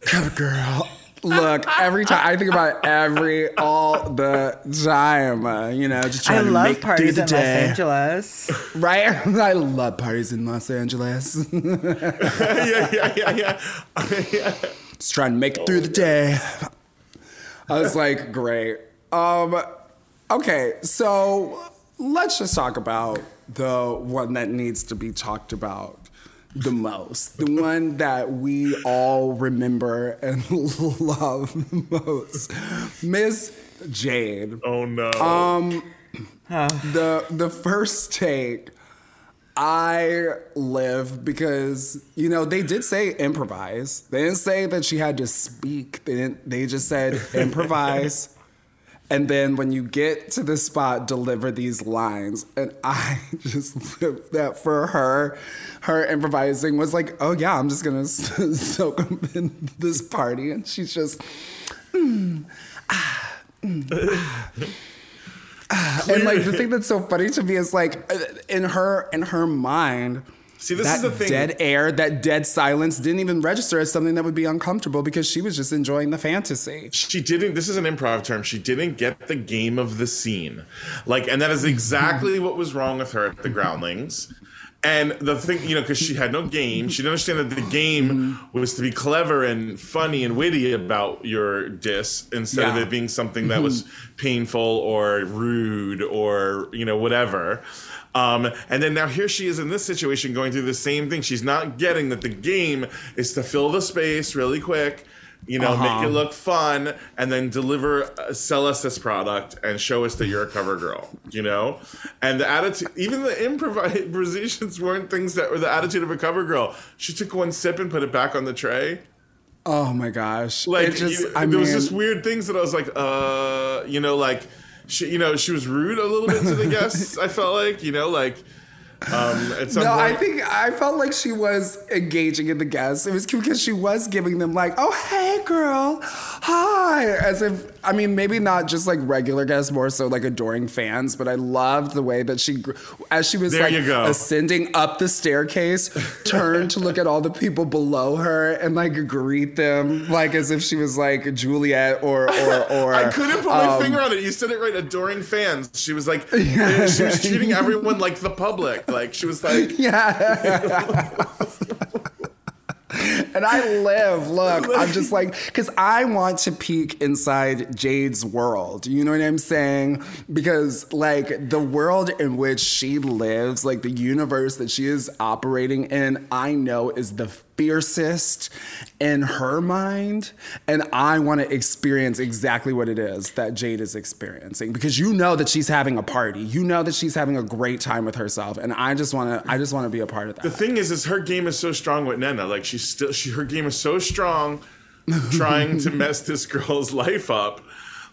cover girl. Look, every time I think about it every all the time, uh, you know, just trying to make through the day. I love parties in Los Angeles. Right? I love parties in Los Angeles. yeah, yeah, yeah, yeah. yeah. just trying to make it through the day. I was like, great. Um, okay, so let's just talk about the one that needs to be talked about the most, the one that we all remember and love the most, Miss Jade. Oh no. Um, the the first take I live because you know they did say improvise. They didn't say that she had to speak. They didn't. They just said improvise. And then when you get to the spot, deliver these lines. And I just lived that for her. Her improvising was like, oh yeah, I'm just gonna soak up in this party. And she's just, mm, ah, mm, ah. Ah. and like the thing that's so funny to me is like in her in her mind See, this that is the thing. dead air that dead silence didn't even register as something that would be uncomfortable because she was just enjoying the fantasy. She didn't this is an improv term she didn't get the game of the scene. Like and that is exactly what was wrong with her at the groundlings. And the thing you know because she had no game she didn't understand that the game mm-hmm. was to be clever and funny and witty about your diss instead of it being something that was painful or rude or you know whatever um, and then now here she is in this situation going through the same thing she's not getting that the game is to fill the space really quick you know, Uh-huh. make it look fun, and then deliver, uh, sell us this product, and show us that you're a cover girl. You know, and the attitude, even the improvisations weren't things that were the attitude of a cover girl. She took one sip and put it back on the tray. oh my gosh Like, it just you- i there mean was just weird things that I was like, uh, you know, like. She, you know, she was rude a little bit to the guests. I felt like, you know, like um, at some no, point. I think I felt like she was engaging in the guests. It was because she was giving them like, "Oh, hey, girl, hi," as if I mean, maybe not just like regular guests, more so like adoring fans. But I loved the way that she, as she was There like ascending up the staircase, turned to look at all the people below her and like greet them, like as if she was like Juliet or or or. I couldn't put my um, finger on it. You said it right. Adoring fans. She was like, she was treating everyone like the public. Like she was like, Yeah. and I live, look, I'm just like, because I want to peek inside Jade's world. You know what I'm saying? Because, like, the world in which she lives, like, the universe that she is operating in, I know is the fiercest in her mind. And I want to experience exactly what it is that Jade is experiencing because you know that she's having a party. You know that she's having a great time with herself. And I just want to, I just want to be a part of that. The thing is, is her game is so strong with Nnenna. Like she's still, she her game is so strong, trying to mess this girl's life up.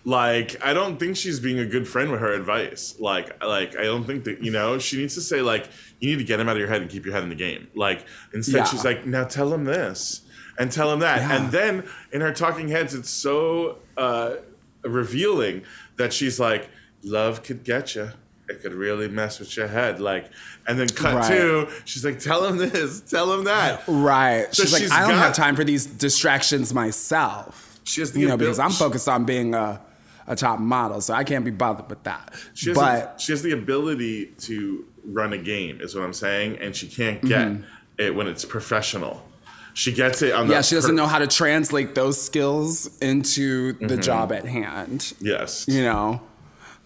Like I don't think she's being a good friend with her advice. Like like I don't think that you know she needs to say like you need to get him out of your head and keep your head in the game. Like instead Yeah. she's like now tell him this and tell him that. Yeah. And then in her talking heads, it's so uh, revealing that she's like love could get you. It could really mess with your head. Like, and then cut Right. to, she's like, tell him this, tell him that. Right. So she's like, I don't got- have time for these distractions myself. She has the you know, because I'm focused on being a, a top model, so I can't be bothered with that. She has, but the, she has the ability to run a game, is what I'm saying, and she can't get it when it's professional. She gets it on the Mm-hmm. yeah, she doesn't per- know how to translate those skills into the Mm-hmm. job at hand. Yes. You know,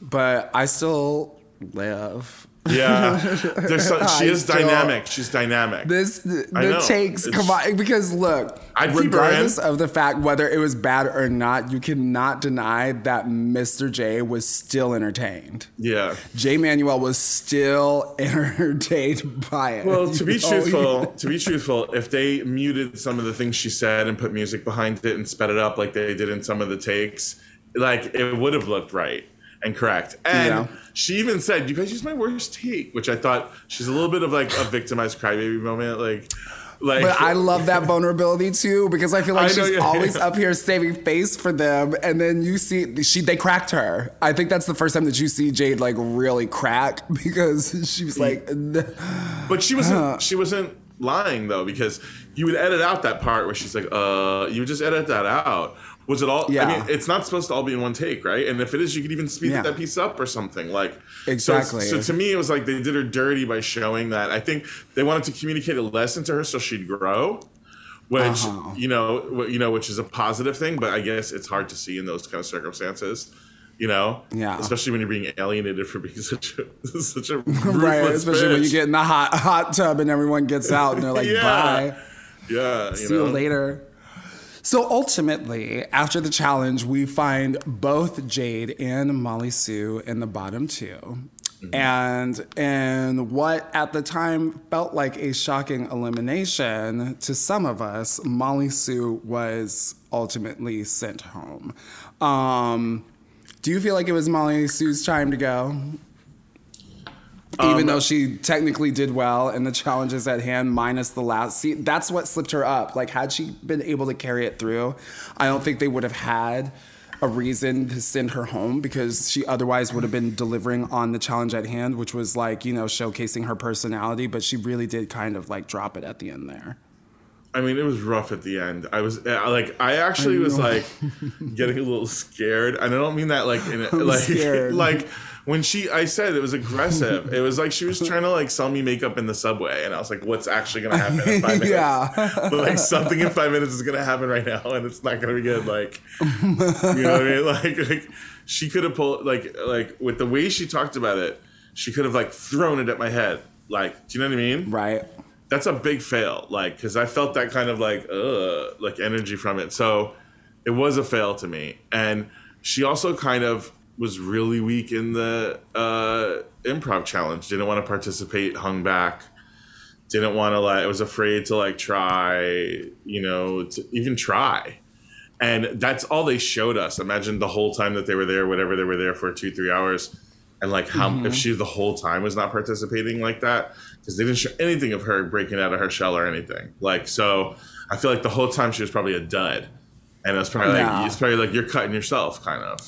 but I still live. Yeah. So, she is still- dynamic. She's dynamic. This the, know. takes It's- come on because look, I'd regardless of the fact whether it was bad or not, you cannot deny that Mr. Jay was still entertained. yeah. Jay Manuel was still entertained by it. Well, to be know, truthful, to be truthful, if they muted some of the things she said and put music behind it and sped it up like they did in some of the takes, like it would have looked right and correct. And Yeah. she even said, "You guys use my worst take," which I thought she's a little bit of like a victimized crybaby moment, like. Like, But I love that vulnerability too because I feel like I know, she's yeah. always up here saving face for them, and then you see she they cracked her. I think that's the first time that you see Jade like really crack because she was like, But she wasn't. She wasn't lying though, because you would edit out that part where she's like, "Uh," you would just edit that out. Was it all? I Yeah. mean, it's not supposed to all be in one take, right? And if it is, you could even speed Yeah. that piece up or something. Like Exactly. So, to me, it was like they did her dirty by showing that. I think they wanted to communicate a lesson to her so she'd grow. Which Uh-huh. you know, you know, which is a positive thing, but I guess it's hard to see in those kind of circumstances. You know, Yeah. especially when you're being alienated for being such a such a right, especially when you get in the hot hot tub and everyone gets out and they're like, Yeah. bye. Yeah, you See know. you later. So ultimately, after the challenge, we find both Jade and Mollie Sue in the bottom 2 And in what at the time felt like a shocking elimination to some of us, Mollie Sue was ultimately sent home. Um, do you feel like it was Mollie Sue's time to go? Even Um, though she technically did well in the challenges at hand, minus the last. See, that's what slipped her up. Like, had she been able to carry it through, I don't think they would have had a reason to send her home because she otherwise would have been delivering on the challenge at hand, which was like, you know, showcasing her personality. But she really did kind of like drop it at the end there. I mean, it was rough at the end. I was uh, like, I actually was like getting a little scared, and I don't mean that like in a, like scared. like when she. I said it was aggressive. it was like she was trying to like sell me makeup in the subway, and I was like, what's actually gonna happen in five minutes? Yeah. but like something in five minutes is gonna happen right now, and it's not gonna be good. Like, you know what I mean? Like, like she could have pulled like like with the way she talked about it, she could have like thrown it at my head. Like, do you know what I mean? Right. That's a big fail like because i felt that kind of like uh like energy from it. So it was a fail to me. And she also kind of was really weak in the uh improv challenge. Didn't want to participate hung back. Didn't want to like was afraid to like try you know to even try. And that's all they showed us. Imagine the whole time that they were there whatever they were there for two three hours. And like how if she the whole time was not participating like that because they didn't show anything of her breaking out of her shell or anything. Like so i feel like the whole time she was probably a dud. And it was probably like it's probably like you're cutting yourself kind of.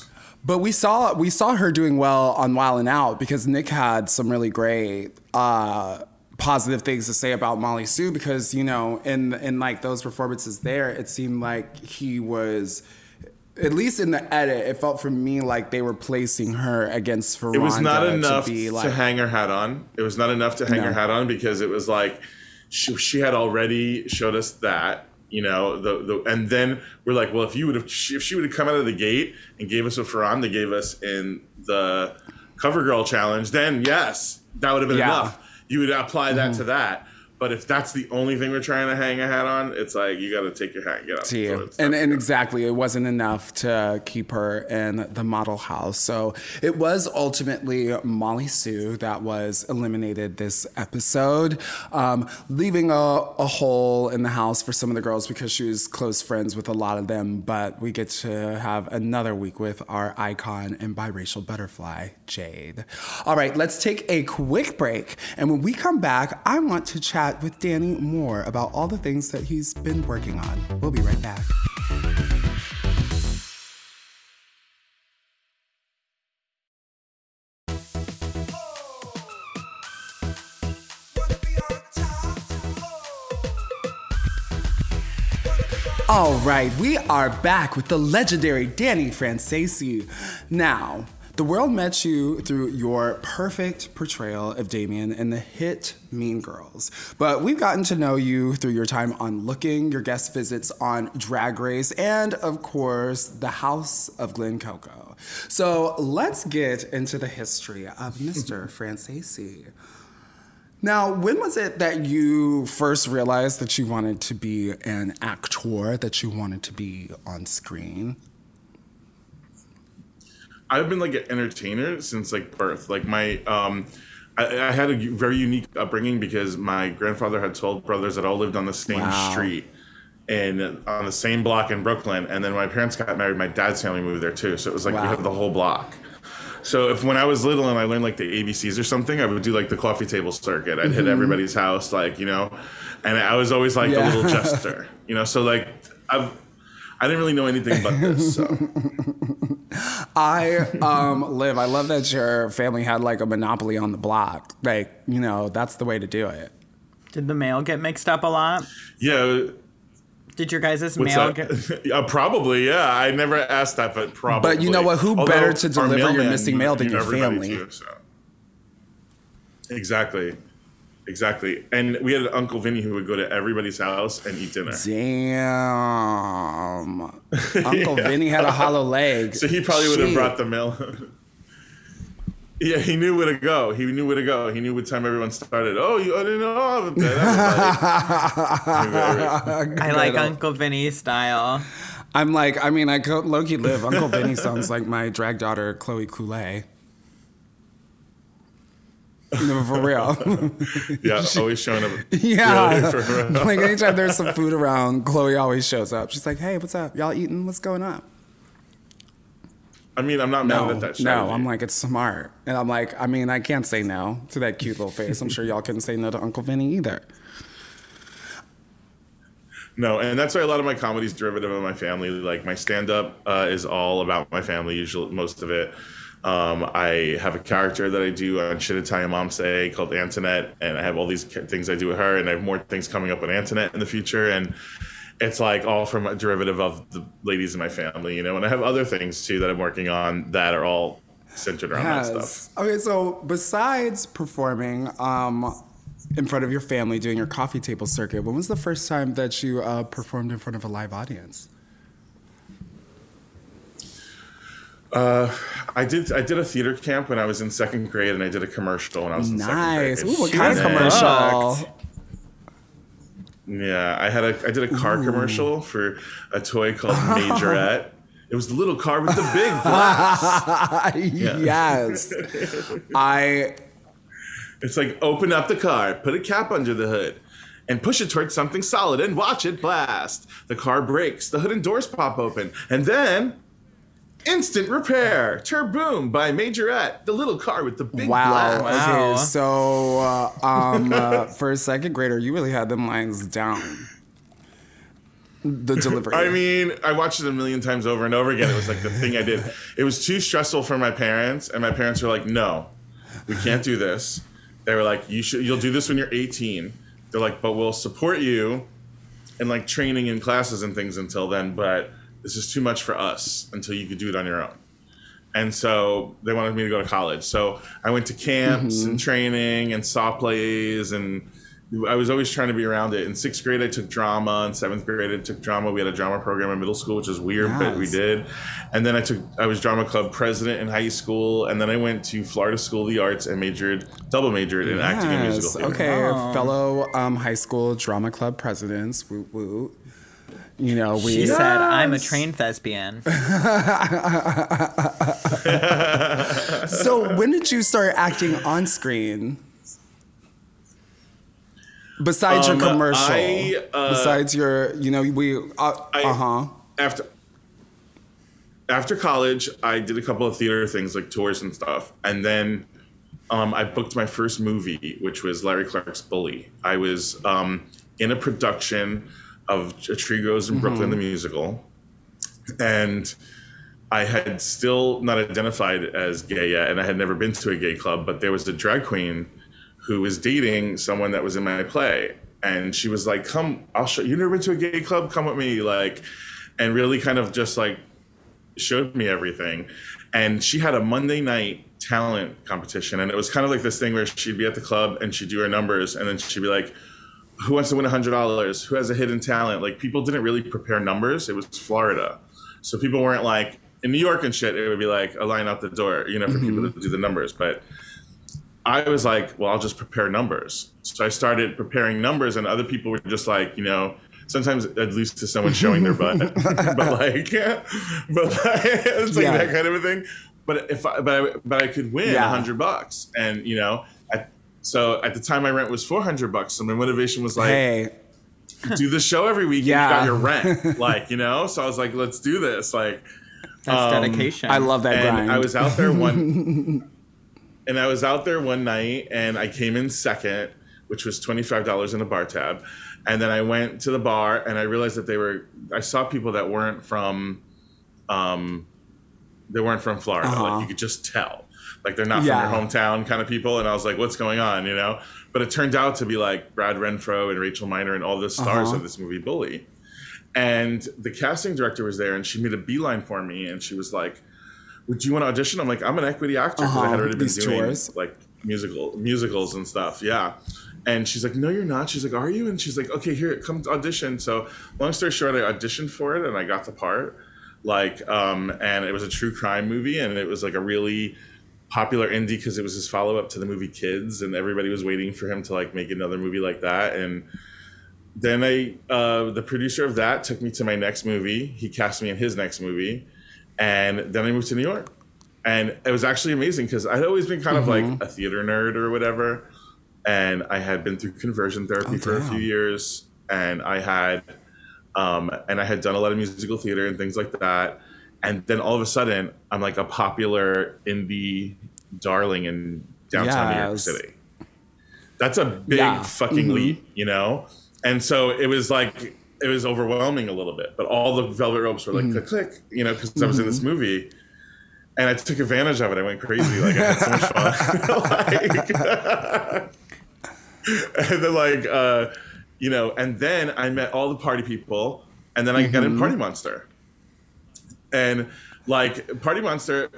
But we saw we saw her doing well on Wildin' Out because Nick had some really great uh, positive things to say about Mollie Sue because you know in in like those performances there it seemed like he was at least in the edit it felt for me like they were placing her against Furonda it was not enough to to, like hang her hat on. It was not enough to hang No. her hat on because it was like she, she had already showed us that, you know, the, the and then we're like, well, if you would have if she would have come out of the gate and gave us what Furonda gave us in the CoverGirl challenge, then yes, that would have been Yeah. enough. You would apply that to that. But if that's the only thing we're trying to hang a hat on, it's like you got to take your hat and get out. you. So and, and exactly, it wasn't enough to keep her in the model house. So it was ultimately Mollie Sue that was eliminated this episode, um, leaving a, a hole in the house for some of the girls because she was close friends with a lot of them. But we get to have another week with our icon and biracial butterfly, Jade. All right, let's take a quick break. And when we come back, I want to chat with Danny more about all the things that he's been working on. We'll be right back. All right, we are back with the legendary Danny Franzese. Now, the world met you through your perfect portrayal of Damien in the hit Mean Girls. But we've gotten to know you through your time on Looking, your guest visits on Drag Race, and of course, The House of Glen Coco. So let's get into the history of Mr. Franzese. Now, when was it that you first realized that you wanted to be an actor, that you wanted to be on screen? I've been like an entertainer since like birth. Like my, um, I, I had a very unique upbringing because my grandfather had twelve brothers that all lived on the same Wow. street and on the same block in Brooklyn. And then when my parents got married, my dad's family moved there too. So it was like we Wow. had the whole block. So if when I was little and I learned like the ABCs or something, I would do like the coffee table circuit. I'd hit everybody's house, like you know, and I was always like Yeah. the little jester, you know. So like I've. I didn't really know anything about this, so I um, live, I love that your family had like a monopoly on the block. Like, you know, that's the way to do it. Did the mail get mixed up a lot? yeah. Did your guys' What's mail that? get? uh, probably, yeah. I never asked that, but probably. But you know what? Who Although better to deliver your missing mail than knew your family? too, so. Exactly, exactly. And we had an Uncle Vinny who would go to everybody's house and eat dinner. Damn. Uncle Vinny had a hollow leg. So he probably would have brought the mail. yeah, he knew where to go. He knew where to go. He knew what time everyone started. Oh, you I didn't know that. I like Uncle Vinny style. I'm like, I mean, I could Loki live. Uncle Vinny sounds like my drag daughter, Chloe Coulee. No, for real. yeah, always showing up. yeah. Really, like anytime there's some food around, Chloe always shows up. She's like, hey, what's up? Y'all eating? What's going on? I mean, I'm not mad No, at that no. I'm like, it's smart. And I'm like, I mean, I can't say no to that cute little face. I'm sure y'all couldn't say no to Uncle Vinny either. No, and that's why a lot of my comedy is derivative of my family. Like my stand up uh, is all about my family, usually most of it. Um, I have a character that I do on Shit Italian Mom Say called Antoinette, and I have all these things I do with her, and I have more things coming up with Antoinette in the future. And it's like all from a derivative of the ladies in my family, you know. And I have other things too that I'm working on that are all centered around that stuff. Okay, so besides performing um, in front of your family, doing your coffee table circuit, when was the first time that you uh, performed in front of a live audience? I did I did a theater camp when I was in second grade, and I did a commercial when I was in Nice. second grade. Ooh, what kind of commercial? Yeah, I had a I did a car commercial for a toy called Majorette. It was the little car with the big glass. yes. I It's like open up the car, put a cap under the hood, and push it towards something solid and watch it blast. The car breaks, the hood and doors pop open, and then instant repair. Turboom by Majorette, the little car with the big wow. glass. Wow. Okay, so uh, um, uh, for a second grader, you really had them lines down. The delivery. I mean, I watched it a million times over and over again. It was like the thing I did. It was too stressful for my parents, and my parents were like, "No, we can't do this." They were like, "You should. You'll do this when you're 18." They're like, "But we'll support you in like training and classes and things until then. But this is too much for us until you could do it on your own." And so they wanted me to go to college. So I went to camps and training and saw plays and I was always trying to be around it. In sixth grade, I took drama. In seventh grade, I took drama. We had a drama program in middle school, which is weird, but we did. And then I took I was drama club president in high school, and then I went to Florida School of the Arts and majored double majored in acting and musical theater. okay, fellow um, high school drama club presidents. Woo woo. You know, we. She said, "I'm a trained thespian." So when did you start acting on screen? Besides Um, your commercial, I, uh, besides your, you know, we, uh huh. after after college, I did a couple of theater things like tours and stuff, and then um, I booked my first movie, which was Larry Clark's Bully. I was um, in a production of A Tree Grows in Brooklyn, the mm-hmm. musical, and I had still not identified as gay yet, and I had never been to a gay club, but there was a drag queen who was dating someone that was in my play. And she was like, Come, I'll show you. never been to a gay club? Come with me. Like, and really kind of just like showed me everything. And she had a Monday night talent competition. And it was kind of like this thing where she'd be at the club and she'd do her numbers. And then she'd be like, Who wants to win $100? Who has a hidden talent? Like, people didn't really prepare numbers. It was Florida. So people weren't like, in New York and shit, it would be like a line out the door, you know, for people mm-hmm. to do the numbers. But I was like, well, I'll just prepare numbers. So I started preparing numbers, and other people were just like, you know, sometimes I'd lose to someone showing their butt, but like, but like, it's like Yeah. that kind of a thing. But if I, but I, but I could win a Yeah. hundred bucks, and you know, so at the time my rent was four hundred bucks, so my motivation was like, Hey, do the show every week. Yeah. you got your rent, like you know. So I was like, let's do this, like. That's Um, dedication. I love that and grind. I was out there one, and I was out there one night, and I came in second, which was twenty five dollars in a bar tab, and then I went to the bar, and I realized that they were. I saw people that weren't from, um, they weren't from Florida. Uh-huh. Like you could just tell, like they're not Yeah. from your hometown kind of people. And I was like, what's going on, you know? But it turned out to be like Brad Renfro and Rachel Miner and all the stars Uh-huh. of this movie, Bully. And the casting director was there, and she made a beeline for me, and she was like, "Would you want to audition?" I'm like, "I'm an equity actor because I Uh-huh, had already been these doing like musical musicals and stuff." Yeah. And she's like, "No, you're not." She's like, "Are you?" And she's like, "Okay, here, come audition." So, long story short, I auditioned for it, and I got the part. Like, um, and it was a true crime movie, and it was like a really popular indie because it was his follow up to the movie Kids, and everybody was waiting for him to like make another movie like that, and then I, uh, the producer of that took me to my next movie. He cast me in his next movie, and then I moved to New York, and it was actually amazing because I'd always been kind of like a theater nerd or whatever, and I had been through conversion therapy Oh, for a few years, and I had, um, and I had done a lot of musical theater and things like that, and then all of a sudden I'm like a popular indie darling in downtown New York Yes. City. That's a big Yeah. fucking Mhm. leap, you know? And so it was like, it was overwhelming a little bit, but all the velvet ropes were like Mm-hmm. click, click, you know, because I was in this movie. And I took advantage of it. I went crazy. Like, I had so much fun. like, and then, like, uh, you know, and then I met all the party people, and then I got Mm-hmm. in Party Monster. And, like, Party Monster,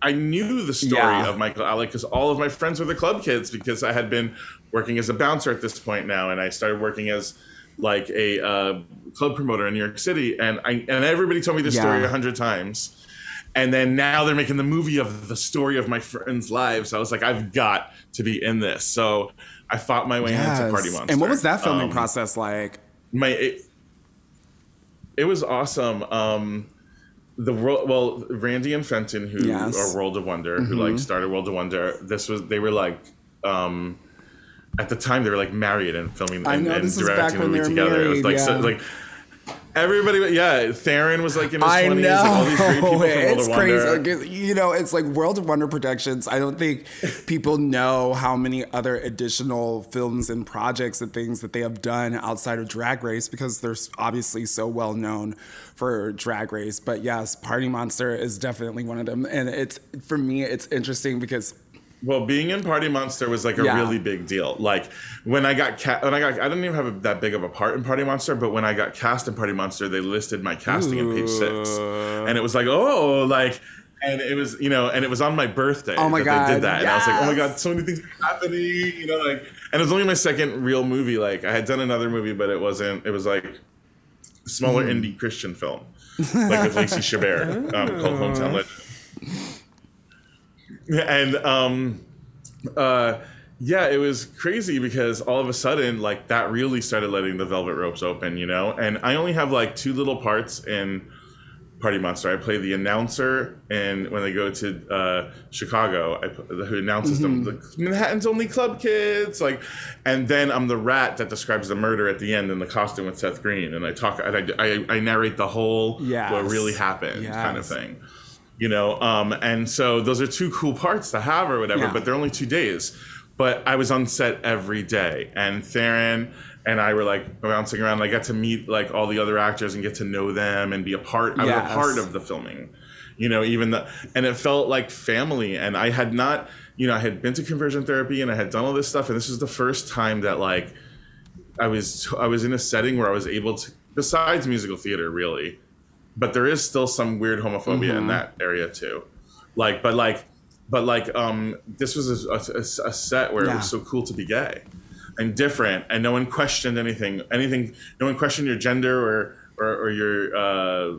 I knew the story Yeah. of Michael Alig because all of my friends were the club kids because I had been working as a bouncer at this point now, and I started working as like a uh, club promoter in New York City, and I and everybody told me this story a hundred times, and then now they're making the movie of the story of my friends' lives. I was like, I've got to be in this, so I fought my way into Party. Monster. And what was that filming Um, process like? my it, it was awesome. Um, the world, well, Randy and Fenton, who Yes. Mm-hmm. are World of Wonder, who like started World of Wonder. This was they were like, um, at the time they were like married and filming I and, know, and this directing back the movie together. it was married, like so, like everybody, yeah. Theron was like in his I twenties. Like, all these great people know from World it's of crazy. Wonder. You know, it's like World of Wonder Productions. I don't think people know how many other additional films and projects and things that they have done outside of Drag Race because they're obviously so well known for Drag Race. But yes, Party Monster is definitely one of them, and it's for me, it's interesting because Well, being in Party Monster was like a Yeah. really big deal. Like when I got ca- when I got I didn't even have a, that big of a part in Party Monster, but when I got cast in Party Monster, they listed my casting in page six, and it was like oh like. And it was, you know, and it was on my birthday Oh my that God, they did that, and I was like, "Oh my god, so many things are happening!" You know, like, and it was only my second real movie. Like I had done another movie, but it wasn't. It was like smaller indie Christian film, like with Lacey Chabert, um, called Hometown Legend. And um, uh, yeah, it was crazy because all of a sudden, like that really started letting the velvet ropes open, you know. And I only have like two little parts in Party Monster. I play the announcer, and when they go to uh, Chicago, I who announces them, the Manhattan's only club kids, like, and then I'm the rat that describes the murder at the end in the costume with Seth Green, and I talk, and I, I, I narrate the whole what really happened kind of thing, you know. Um, and so those are two cool parts to have or whatever, Yeah. but they're only two days. But I was on set every day, and Theron and I were like bouncing around. And I got to meet like all the other actors and get to know them and be a part. I was a part of the filming, you know. Even the and it felt like family. And I had not, you know, I had been to conversion therapy and I had done all this stuff. And this was the first time that like I was I was in a setting where I was able to, besides musical theater, really, but there is still some weird homophobia Mm-hmm. in that area too. Like, but like, but like, um, this was a, a- a set where it was so cool to be gay and different, and no one questioned anything. Anything, no one questioned your gender or or, or your. Uh,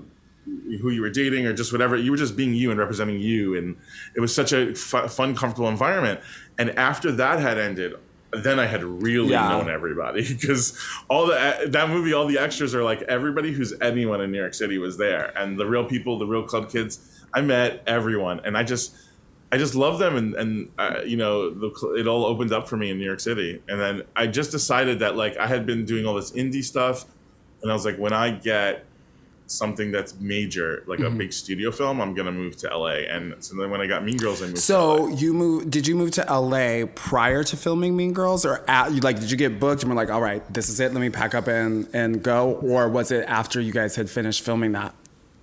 who you were dating or just whatever you were just being you and representing you and it was such a fu- fun comfortable environment and after that had ended then i had really Yeah. known everybody because all the that movie all the extras are like everybody who's anyone in new york city was there and the real people the real club kids i met everyone and i just I just love them, and and uh, you know, the, it all opened up for me in New York City, and then I just decided that like I had been doing all this indie stuff, and I was like, when I get something that's major, like Mm-hmm. a big studio film, I'm gonna move to LA. And so then when I got Mean Girls, I moved. So you moved? Did you move to LA prior to filming Mean Girls, or at, you like did you get booked and were like, all right, this is it, let me pack up and and go, or was it after you guys had finished filming that?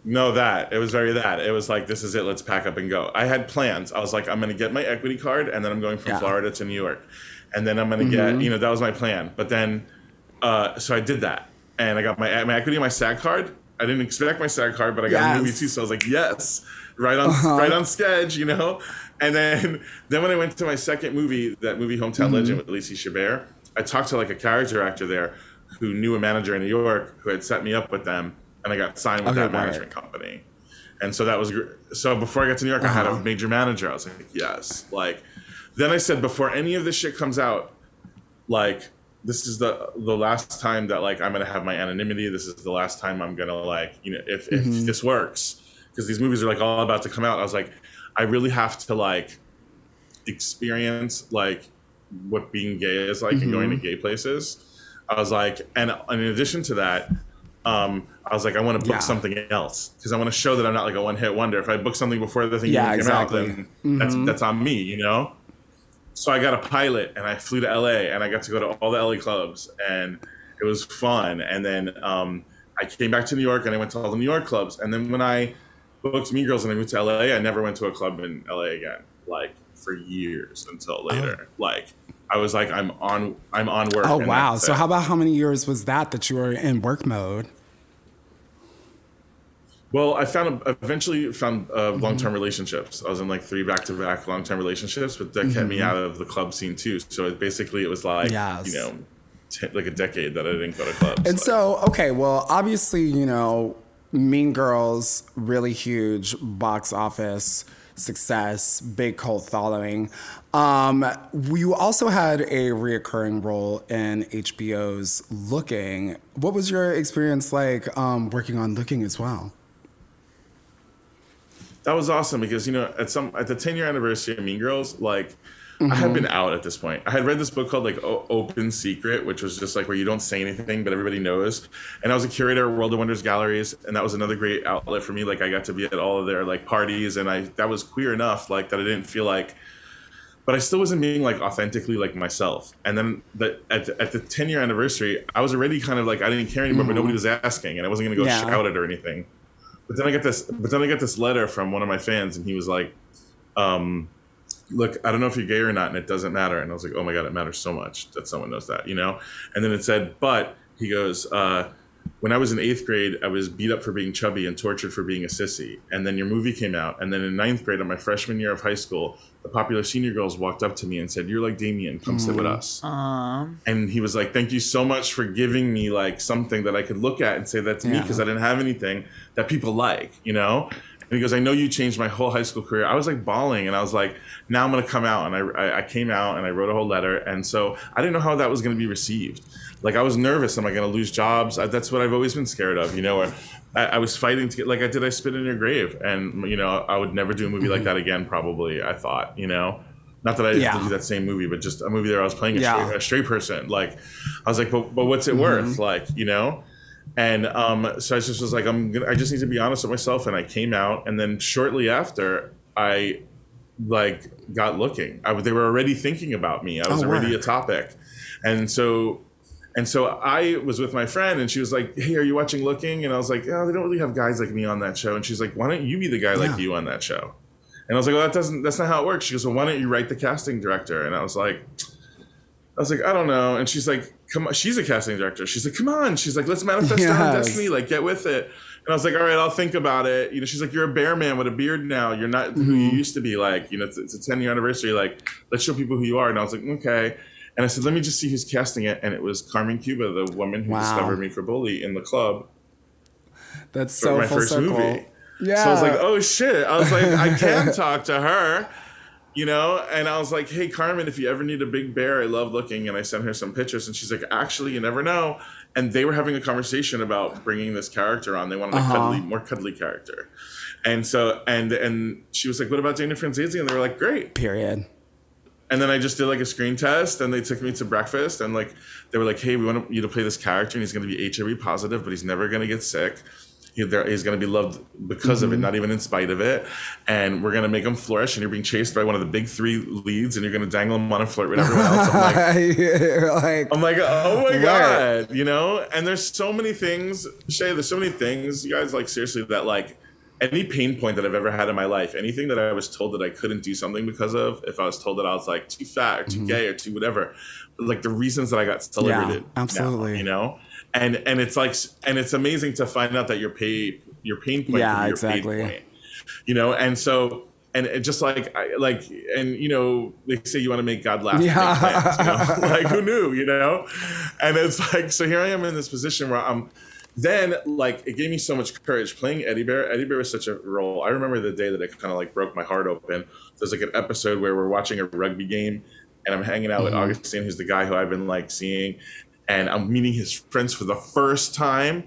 No, that it was very that it was like this is it. Let's pack up and go. I had plans. I was like, I'm gonna get my equity card, and then I'm going from Yeah. Florida to New York, and then I'm gonna get you know that was my plan. But then, uh, so I did that, and I got my my equity, my SAG card. I didn't expect my SAG card, but I got a movie too, so I was like, yes, right on uh-huh. right on sketch, you know. And then then when I went to my second movie, that movie Hometown mm-hmm. Legend with Lacey Chabert, I talked to like a character actor there who knew a manager in New York who had set me up with them, and I got signed with Okay, that right. management company. And so that was so before I got to New York, I had a uh-huh. major manager. I was like, yes. Like, then I said, before any of this shit comes out, like, this is the the last time that like I'm gonna have my anonymity. This is the last time I'm gonna like, you know, if if mm-hmm. this works, because these movies are like all about to come out. I was like, I really have to like experience like what being gay is like and going to mm-hmm. gay places. I was like, and, and in addition to that, um, I was like, I want to book Yeah. something else because I want to show that I'm not like a one hit wonder. If I book something before the thing Yeah, came exactly. out, then mm-hmm. that's that's on me, you know. So I got a pilot and I flew to LA and I got to go to all the LA clubs and it was fun. And then um, I came back to New York and I went to all the New York clubs. And then when I booked Mean Girls and I moved to LA, I never went to a club in LA again, like for years until later. Like I was like, I'm on, I'm on work. Oh wow! So it. how about how many years was that that you were in work mode? Well, I found eventually found uh, Mm-hmm. long term relationships. I was in like three back to back long term relationships, but that kept me out of the club scene too. So it basically, it was like Mm-hmm. Yes. you know, t- like a decade that I didn't go to clubs. And Like, so, okay, well, obviously, you know, Mean Girls, really huge box office success, big cult following. Um, you also had a reoccurring role in HBO's Looking. What was your experience like um, working on Looking as well? That was awesome because you know at some at the 10 year anniversary of Mean Girls, like I Mm-hmm. had been out at this point. I had read this book called like o- Open Secret, which was just like where you don't say anything but everybody knows. And I was a curator at World of Wonders galleries, and that was another great outlet for me. Like I got to be at all of their like parties, and I that was queer enough like that I didn't feel like but I still wasn't being like authentically like myself. And then the, at, the, at the 10 year anniversary, I was already kind of like I didn't care anymore, but nobody was asking, and I wasn't gonna go Yeah. shout it or anything. But then I get this, but then I get this letter from one of my fans, and he was like, um, "Look, I don't know if you're gay or not, and it doesn't matter." And I was like, "Oh my god, it matters so much that someone knows that," you know. And then it said, "But," he goes, uh, when I was in eighth grade, I was beat up for being chubby and tortured for being a sissy. And then your movie came out. And then in ninth grade, on my freshman year of high school, the popular senior girls walked up to me and said, You're like Damien, come sit with us. Mm. And he was like, Thank you so much for giving me like something that I could look at and say that's me because I didn't have anything that people like, you know? And he goes, I know you changed my whole high school career. I was like bawling and I was like, now I'm going to come out. And I, I, I came out and I wrote a whole letter. And so I didn't know how that was going to be received. Like I was nervous. Am I going to lose jobs? I, that's what I've always been scared of, you know, I, I was fighting to get, like, I did, I spit in your grave. And, you know, I would never do a movie like mm-hmm. that again, probably, I thought, you know? Not that I Yeah. have to do that same movie, but just a movie there I was playing a, Yeah. straight, a straight person. Like, I was like, but, but what's it mm-hmm. worth? Like, you know? And um, so I just was like, I'm gonna, I just need to be honest with myself. And I came out, and then shortly after, I like got looking. I, they were already thinking about me. I was Oh, already word. a topic, and so. And so I was with my friend, and she was like, "Hey, are you watching Looking?" And I was like, "Oh, they don't really have guys like me on that show." And she's like, "Why don't you be the guy like you on that show?" And I was like, "Well, that doesn't. That's not how it works." She goes, "Well, why don't you write the casting director?" And I was like, I was like, I don't know. And she's like, come on. She's a casting director. She's like, come on. She's like, let's manifest our destiny. Like, get with it. And I was like, all right, I'll think about it. You know, she's like, you're a bear man with a beard now. You're not who Mm-hmm. you used to be. Like, you know, it's, it's a 10 year anniversary. Like, let's show people who you are. And I was like, okay. And I said, let me just see who's casting it. And it was Carmen Cuba, the woman who Wow. discovered me for Bully in the club That's so my full first circle. movie. Yeah. So I was like, oh shit. I was like, I can talk to her, you know? And I was like, hey, Carmen, if you ever need a big bear, I love looking. And I sent her some pictures and she's like, actually, you never know. And they were having a conversation about bringing this character on. They wanted a Uh-huh. cuddly, more cuddly character. And so, and and she was like, what about Danny Franzese? And they were like, great. Period. And then I just did like a screen test, and they took me to breakfast, and like they were like, "Hey, we want you to play this character, and he's going to be HIV positive, but he's never going to get sick. He, there, he's going to be loved because of it, mm-hmm. not even in spite of it. And we're going to make him flourish. And you're being chased by one of the big three leads, and you're going to dangle him on and flirt with everyone else. I'm like, like, I'm like, oh my god, you know. And there's so many things, Shea. There's so many things, you guys. Like seriously, that like any pain point that I've ever had in my life, anything that I was told that I couldn't do something because of, if I was told that I was like too fat or too mm-hmm. gay or too whatever, like the reasons that I got celebrated, now, absolutely. you know. And and it's like and it's amazing to find out that your pay your pain point Yeah, your exactly. pain point, you know. And so. And it just like, like, and you know, they say you want to make God laugh. Yeah. plans, you know? like who knew, you know? And it's like, so here I am in this position where I'm. Then, like, it gave me so much courage playing Eddie Bear. Eddie Bear was such a role. I remember the day that it kind of like broke my heart open. There's like an episode where we're watching a rugby game, and I'm hanging out with mm-hmm. Augustine, who's the guy who I've been like seeing, and I'm meeting his friends for the first time.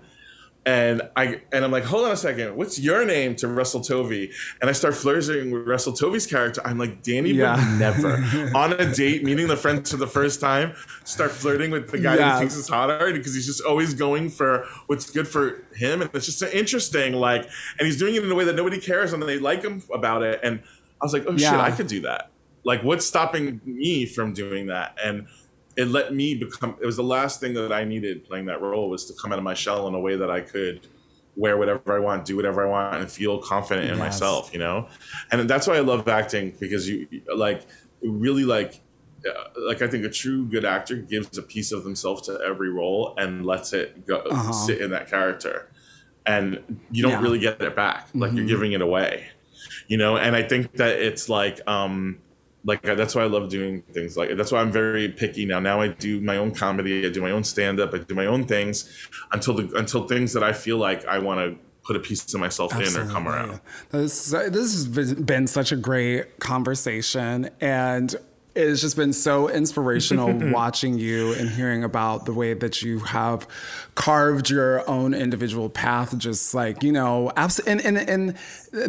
And I and I'm like, hold on a second, what's your name to Russell Tovey? And I start flirting with Russell Tovey's character. I'm like, Danny Yeah. would never on a date, meeting the friends for the first time, start flirting with the guy that he thinks Yes. is hotter because he's just always going for what's good for him, and it's just so interesting. Like, and he's doing it in a way that nobody cares, and they like him about it. And I was like, oh shit, I could do that. Like, what's stopping me from doing that? And it let me become it was the last thing that i needed playing that role was to come out of my shell in a way that i could wear whatever i want do whatever i want and feel confident in Yes. myself you know and that's why i love acting because you like really like uh, like i think a true good actor gives a piece of themselves to every role and lets it go Uh-huh. sit in that character and you don't Yeah. Mm-hmm. really get it back like you're giving it away you know and i think that it's like um like that's why I love doing things like that's why I'm very picky now. Now I do my own comedy, I do my own stand up, I do my own things until the until things that I feel like I want to put a piece of myself in or come around. This, this has been- been such a great conversation, and it's just been so inspirational watching you and hearing about the way that you have carved your own individual path. Just like you know, abs- and and and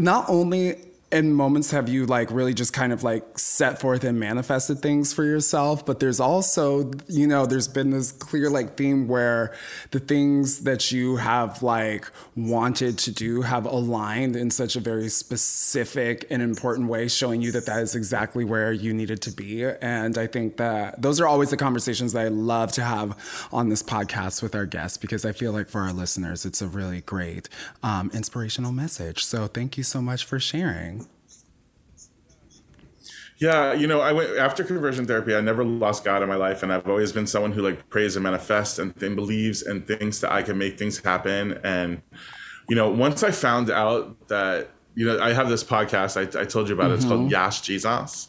not only in moments have you like really just kind of like set forth and manifested things for yourself but there's also you know there's been this clear like theme where the things that you have like wanted to do have aligned in such a very specific and important way showing you that that is exactly where you needed to be. And i think that those are always the conversations that i love to have on this podcast with our guests because i feel like for our listeners it's a really great um, inspirational message. So thank you so much for sharing Yeah, you know, I went after conversion therapy. I never lost God in my life, and I've always been someone who like prays and manifests and, and believes and thinks that I can make things happen. And you know, once I found out that you know, I have this podcast. I, I told you about it. It's called Yash Jesus.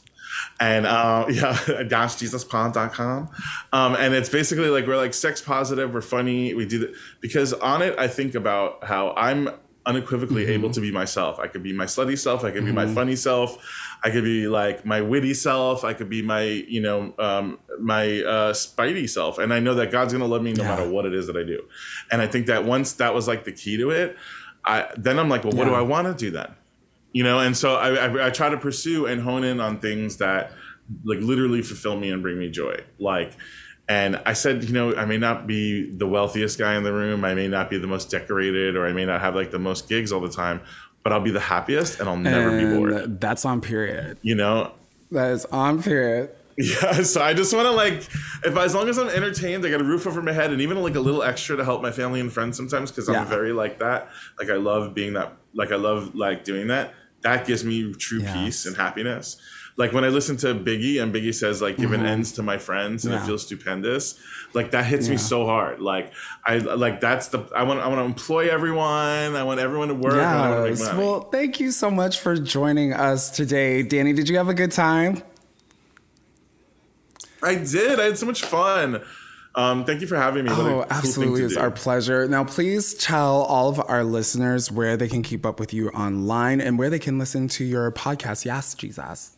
And uh, yeah, yashjesuspod.com. Um, and it's basically like we're like sex positive, we're funny, we do that because on it I think about how I'm unequivocally able to be myself. I could be my slutty self, I could be my funny self, I could be like my witty self, I could be my, you know, um, my uh, spidey self. And I know that God's gonna love me no Yeah. matter what it is that I do. And I think that once that was like the key to it, I then I'm like, well, what do I want to do then? You know, and so I, I I try to pursue and hone in on things that like literally fulfill me and bring me joy. Like, and I said, you know, I may not be the wealthiest guy in the room, I may not be the most decorated, or I may not have like the most gigs all the time, but I'll be the happiest and I'll never be bored. That's on period. You know, That is on period. yeah, so I just want to like, if as long as I'm entertained, I got a roof over my head, and even like a little extra to help my family and friends sometimes because Yeah. I'm very like that. Like I love being that. Like I love like doing that. That gives me true Yes. peace and happiness. Like when I listen to Biggie and Biggie says like giving ends to my friends and Mm-hmm. Yeah. it feels stupendous. Like that hits me so hard. Like I like that's the I want I want to employ everyone. I want everyone to work. and I want to make Yes. Well, thank you so much for joining us today. Danny, did you have a good time? I did. I had so much fun. Um, thank you for having me. What Oh, absolutely. It's do. our pleasure. Now, please tell all of our listeners where they can keep up with you online and where they can listen to your podcast. Yes, Jesus.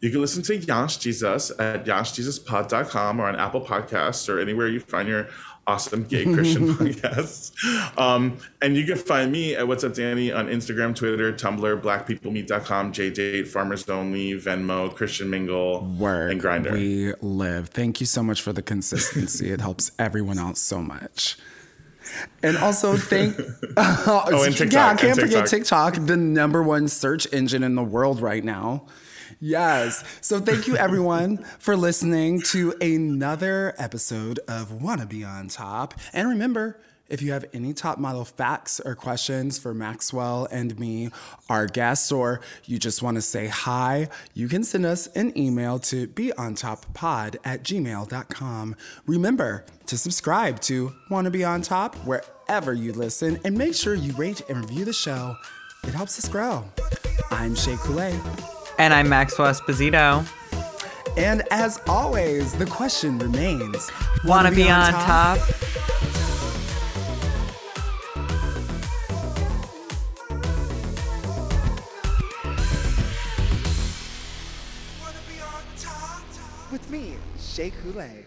You can listen to Yash Jesus at yashjesuspod.com or on Apple Podcasts or anywhere you find your awesome gay Christian podcasts. Um, and you can find me at What's Up Danny on Instagram, Twitter, Tumblr, blackpeoplemeet.com, JDate, Farmers Only, Venmo, Christian Mingle, Word. and Grindr. We live. Thank you so much for the consistency. it helps everyone else so much. And also thank oh, and TikTok, Yeah, I can't forget TikTok. TikTok, the number one search engine in the world right now. Yes. So thank you everyone for listening to another episode of Wanna Be on Top. And remember, if you have any top model facts or questions for Maxwell and me, our guests, or you just want to say hi, you can send us an email to beontoppod at gmail.com. Remember to subscribe to Wanna Be on Top wherever you listen and make sure you rate and review the show. It helps us grow. I'm Shea Couleé. And I'm Maxwell Esposito. And as always, the question remains Wanna be on top? Be on top? With me, Shea Couleé.